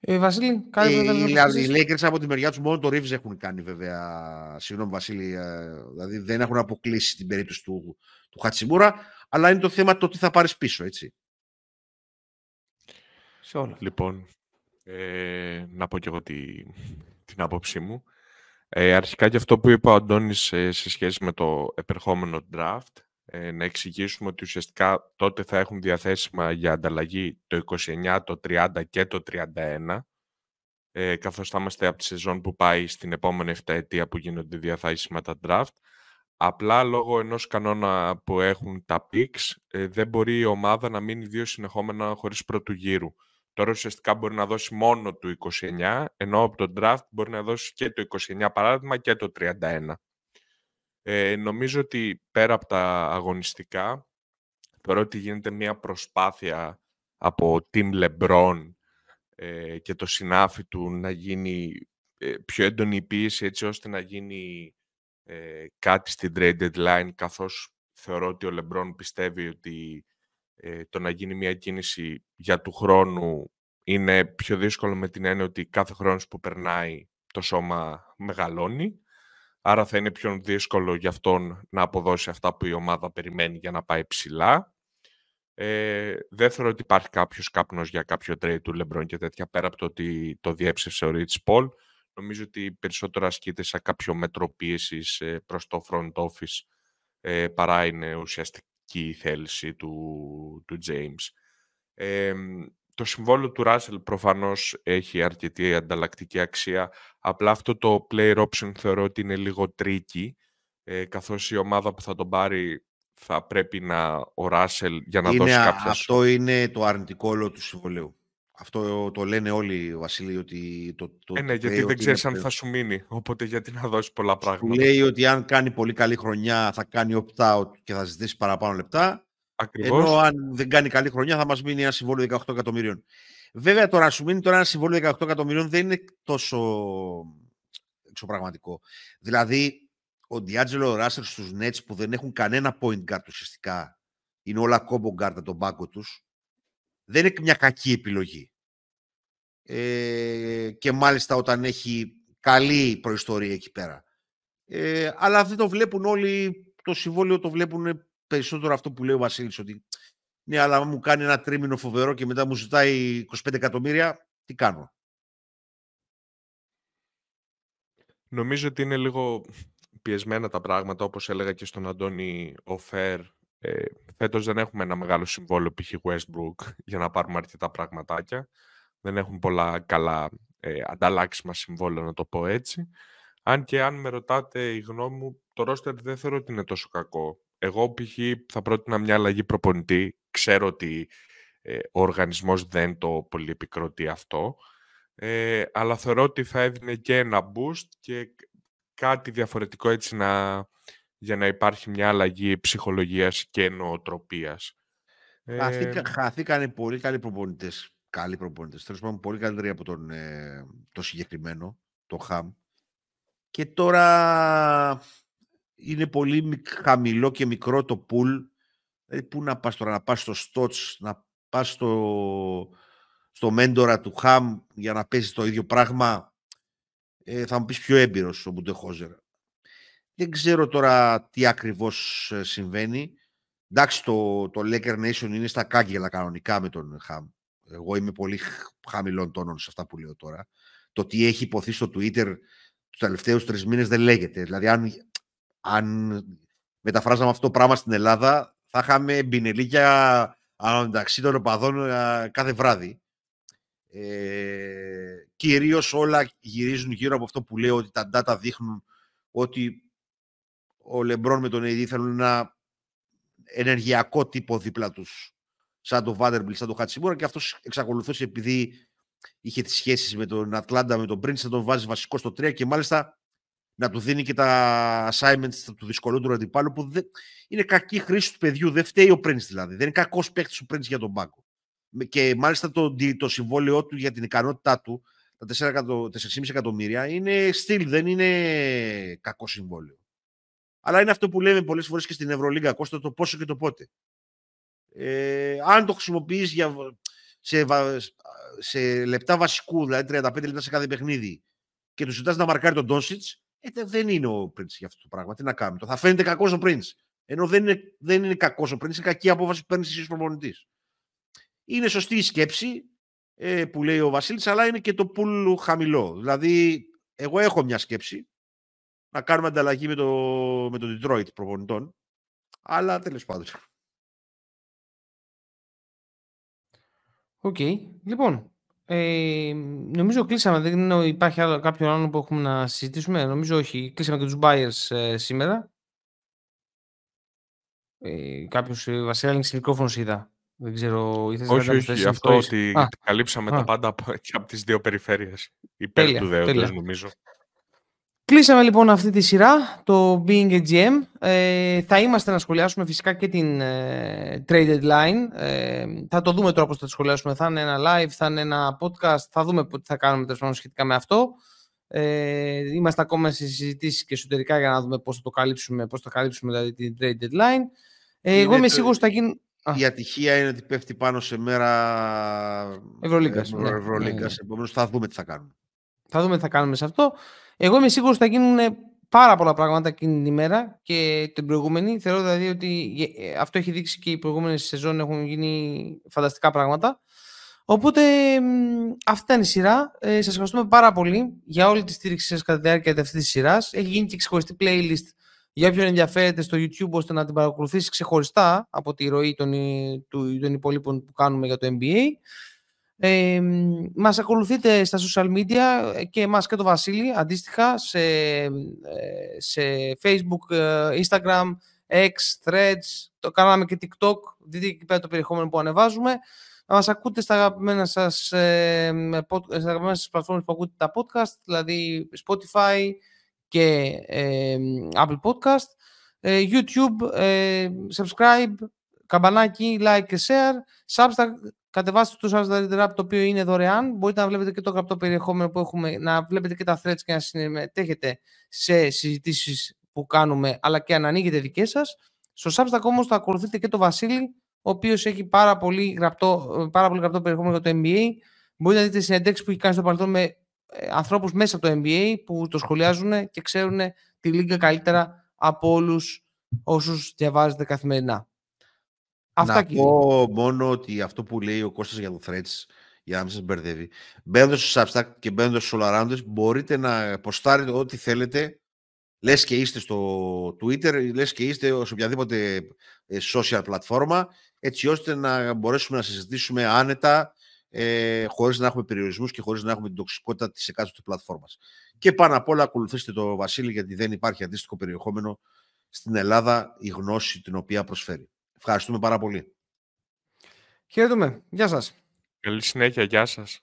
Ε, Βασίλη, κάτι ε, οι, οι Lakers από τη μεριά τους μόνο το Reeves έχουν κάνει βέβαια. Συγγνώμη, Βασίλη. Ε, δηλαδή δεν έχουν αποκλείσει την περίπτωση του, του Χατσιμούρα. Αλλά είναι το θέμα το τι θα πάρεις πίσω, έτσι. Σε όλα. Λοιπόν, ε, να πω και εγώ τη, την άποψή μου. Ε, αρχικά και αυτό που είπε ο Αντώνης ε, σε σχέση με το επερχόμενο draft, ε, να εξηγήσουμε ότι ουσιαστικά τότε θα έχουν διαθέσιμα για ανταλλαγή το 29, το 30 και το 31, ε, καθώς θα είμαστε από τη σεζόν που πάει στην επόμενη 7 ετία που γίνονται διαθέσιμα τα draft. Απλά λόγω ενός κανόνα που έχουν τα picks, ε, δεν μπορεί η ομάδα να μείνει δύο συνεχόμενα χωρίς πρώτου γύρου. Τώρα ουσιαστικά μπορεί να δώσει μόνο το 29, ενώ από το draft μπορεί να δώσει και το 29 παράδειγμα και το 31. Ε, νομίζω ότι πέρα από τα αγωνιστικά, θεωρώ ότι γίνεται μια προσπάθεια από Team LeBron ε, και το συνάφι του να γίνει ε, πιο έντονη η πίεση έτσι ώστε να γίνει ε, κάτι στην trade deadline καθώς θεωρώ ότι ο LeBron πιστεύει ότι ε, το να γίνει μια κίνηση για του χρόνου είναι πιο δύσκολο με την έννοια ότι κάθε χρόνος που περνάει το σώμα μεγαλώνει. Άρα θα είναι πιο δύσκολο για αυτόν να αποδώσει αυτά που η ομάδα περιμένει για να πάει ψηλά. Ε, δεν θεωρώ ότι υπάρχει κάποιος κάπνος για κάποιο trade του LeBron και τέτοια πέρα από το ότι το διέψευσε ο Rich Paul. Νομίζω ότι περισσότερο ασκείται σε κάποιο μέτρο πίεσης ε, προς το front office ε, παρά είναι ουσιαστική η θέληση του, του James. Ε, το συμβόλαιο του Russell προφανώς έχει αρκετή ανταλλακτική αξία. Απλά αυτό το player option θεωρώ ότι είναι λίγο tricky, ε, καθώς η ομάδα που θα τον πάρει θα πρέπει να ο Russell για να δώσει κάποια... Αυτό είναι το αρνητικό όλο του συμβολέου. Αυτό το λένε όλοι, Βασίλη, ότι... Το, το, ε, ναι, γιατί δεν ξέρεις αν θα σου μείνει, οπότε γιατί να δώσεις πολλά πράγματα. Λέει ότι αν κάνει πολύ καλή χρονιά θα κάνει opt-out και θα ζητήσει παραπάνω λεπτά. Ακριβώς. Ενώ αν δεν κάνει καλή χρονιά θα μας μείνει ένα συμβόλαιο 18 εκατομμυρίων. Βέβαια τώρα σου μείνει τώρα ένα συμβόλαιο 18 εκατομμυρίων δεν είναι τόσο εξωπραγματικό. Δηλαδή ο Ντιάτζελο Ράσερ στους Nets που δεν έχουν κανένα point guard ουσιαστικά είναι όλα combo guard τον πάγκο τους δεν είναι μια κακή επιλογή. Ε, και μάλιστα όταν έχει καλή προϊστορία εκεί πέρα. Ε, αλλά δεν το βλέπουν όλοι, το συμβόλαιο το βλέπουν περισσότερο αυτό που λέει ο Βασίλης, ότι ναι, αλλά μου κάνει ένα τρίμηνο φοβερό και μετά μου ζητάει 25 εκατομμύρια, τι κάνω. Νομίζω ότι είναι λίγο πιεσμένα τα πράγματα, όπως έλεγα και στον Αντώνη Οφέρ. Ε, φέτος δεν έχουμε ένα μεγάλο συμβόλαιο π.χ. Westbrook για να πάρουμε αρκετά πραγματάκια. Δεν έχουν πολλά καλά ε, ανταλλάξιμα συμβόλαια, να το πω έτσι. Αν και αν με ρωτάτε η γνώμη μου, το roster δεν θεωρώ ότι είναι τόσο κακό. Εγώ π.χ. θα πρότεινα μια αλλαγή προπονητή. Ξέρω ότι ε, ο οργανισμός δεν το πολύ επικροτεί αυτό. Ε, αλλά θεωρώ ότι θα έδινε και ένα boost και κάτι διαφορετικό έτσι να, για να υπάρχει μια αλλαγή ψυχολογίας και νοοτροπίας. Χαθήκα, ε... Χαθήκανε πολύ καλοί προπονητές. Καλοί προπονητές. Τέλος πάντων, πολύ καλύτεροι από τον, ε, το συγκεκριμένο, το Χαμ. Και τώρα είναι πολύ χαμηλό και μικρό το πουλ. Δηλαδή, πού να πας τώρα, να πας στο Στότς, να πας στο, στο μέντορα του Χαμ για να παίζεις το ίδιο πράγμα. Ε, θα μου πεις πιο έμπειρος ο Μπουντεχόζερ. Δεν ξέρω τώρα τι ακριβώς ε, συμβαίνει. Εντάξει, το, το Laker Nation είναι στα κάγκελα κανονικά με τον Χαμ. Εγώ είμαι πολύ χαμηλών τόνων σε αυτά που λέω τώρα. Το τι έχει υποθεί στο Twitter τους τελευταίους τρεις μήνες δεν λέγεται. Δηλαδή, αν αν μεταφράζαμε αυτό το πράγμα στην Ελλάδα, θα είχαμε μπινελίκια μεταξύ των οπαδών κάθε βράδυ. Ε, κυρίως όλα γυρίζουν γύρω από αυτό που λέω ότι τα data δείχνουν ότι ο Λεμπρόν με τον AD θέλουν ένα ενεργειακό τύπο δίπλα τους σαν το Vanderbilt, σαν το Χατσιμούρα και αυτός εξακολουθούσε επειδή είχε τις σχέσεις με τον Ατλάντα, με τον Prince, θα τον βάζει βασικό στο 3 και μάλιστα να του δίνει και τα assignments του δυσκολότερου αντιπάλου που δεν... είναι κακή χρήση του παιδιού. Δεν φταίει ο Prince δηλαδή. Δεν είναι κακός παίκτης ο Prince για τον πάγκο. Και μάλιστα το, το συμβόλαιό του για την ικανότητά του, τα 4,5 εκατομμύρια, είναι στυλ, δεν είναι κακό συμβόλαιο. Αλλά είναι αυτό που λέμε πολλές φορές και στην Ευρωλίγα, Κώστα, το πόσο και το πότε. Ε, αν το χρησιμοποιείς για, σε, σε λεπτά βασικού, δηλαδή 35 λεπτά σε κάθε παιχνίδι, και τους ζητάς να μαρκάρει τον Ντόσιτ, ε, δεν είναι ο Prince για αυτό το πράγμα. Τι να κάνουμε. Το θα φαίνεται κακός ο Prince. Ενώ δεν είναι, δεν είναι κακός ο Prince, είναι κακή απόφαση που παίρνεις εσύ προπονητής. Είναι σωστή η σκέψη ε, που λέει ο Βασίλης, αλλά είναι και το pool χαμηλό. Δηλαδή, εγώ έχω μια σκέψη να κάνουμε ανταλλαγή με το, με το Detroit προπονητών, αλλά τέλος πάντων. Ok. Okay. Λοιπόν, ε, νομίζω κλείσαμε. Δεν υπάρχει άλλο, κάποιο άλλο που έχουμε να συζητήσουμε; Νομίζω όχι. Κλείσαμε και τους buyers ε, σήμερα. Ε, κάποιος ε, βασικά άνοιξε μικρόφωνος είδα. Δεν ξέρω, όχι, όχι, όχι. Αυτό ότι Α. καλύψαμε Α. τα πάντα και από τις δύο περιφέρειες. Υπέρ τέλεια, του δέοντος, νομίζω. Κλείσαμε λοιπόν αυτή τη σειρά, το Being a GM. Ε, θα είμαστε να σχολιάσουμε φυσικά και την ε, Trade Deadline. Ε, θα το δούμε τώρα πώς θα το σχολιάσουμε. Θα είναι ένα live, θα είναι ένα podcast. Θα δούμε τι θα κάνουμε τέλος σχετικά με αυτό. Ε, είμαστε ακόμα σε συζητήσεις και εσωτερικά για να δούμε πώς θα το καλύψουμε, πώς θα καλύψουμε δηλαδή την Trade Deadline. Ε, εγώ είμαι σίγουρος ότι θα γίνει... Η ατυχία είναι ότι πέφτει πάνω σε μέρα Ευρωλίγκας. Ναι, Ευρωλίγκας. Ναι, ναι. Επομένως θα δούμε τι θα κάνουμε. Θα δούμε τι θα κάνουμε σε αυτό. Εγώ είμαι σίγουρος ότι θα γίνουν πάρα πολλά πράγματα εκείνη την ημέρα και την προηγούμενη. Θεωρώ δηλαδή ότι ε, αυτό έχει δείξει και οι προηγούμενε σεζόν έχουν γίνει φανταστικά πράγματα. Οπότε αυτή ήταν η σειρά. Ε, σας ευχαριστούμε πάρα πολύ για όλη τη στήριξη σας κατά τη διάρκεια αυτή της σειράς. Έχει γίνει και ξεχωριστή playlist για όποιον ενδιαφέρεται στο YouTube ώστε να την παρακολουθήσει ξεχωριστά από τη ροή των, των υπολείπων που κάνουμε για το NBA. Ε, μας ακολουθείτε στα social media και εμάς και το Βασίλη αντίστοιχα σε, ε, σε Facebook, ε, Instagram, X, Threads, το κάναμε και TikTok, δείτε εκεί πέρα το περιεχόμενο που ανεβάζουμε. Να μας ακούτε στα αγαπημένα σας, ε, στα αγαπημένα σας πλατφόρμες που ακούτε τα podcast, δηλαδή Spotify και ε, Apple Podcast, YouTube, subscribe, καμπανάκι, like και share, Substack, Κατεβάστε το Substack Rap το οποίο είναι δωρεάν. Μπορείτε να βλέπετε και το γραπτό περιεχόμενο που έχουμε, να βλέπετε και τα threads και να συμμετέχετε σε συζητήσεις που κάνουμε, αλλά και να ανοίγετε δικές σας. Στο Substack όμως θα ακολουθείτε και το Βασίλη, ο οποίος έχει πάρα πολύ γραπτό, πάρα πολύ γραπτό περιεχόμενο για το NBA. Μπορείτε να δείτε συνεντεύξεις που έχει κάνει στο παρελθόν με ε, ανθρώπους μέσα από το NBA που το σχολιάζουν και ξέρουν τη λίγα καλύτερα από όλους όσους διαβάζετε καθημερινά. Αυτά να πω μόνο ότι αυτό που λέει ο Κώστας για το Threads, για να μην σας μπερδεύει, μπαίνοντας στο Substack και μπαίνοντας στους All μπορείτε να ποστάρετε ό,τι θέλετε, λες και είστε στο Twitter, λες και είστε σε οποιαδήποτε ε, social πλατφόρμα, έτσι ώστε να μπορέσουμε να συζητήσουμε άνετα, ε, χωρίς να έχουμε περιορισμούς και χωρίς να έχουμε την τοξικότητα της εκάστοτε πλατφόρμας. Και πάνω απ' όλα ακολουθήστε το Βασίλη, γιατί δεν υπάρχει αντίστοιχο περιεχόμενο στην Ελλάδα η γνώση την οποία προσφέρει. Ευχαριστούμε πάρα πολύ. Χαίρετουμε. Γεια σας. Καλή συνέχεια. Γεια σας.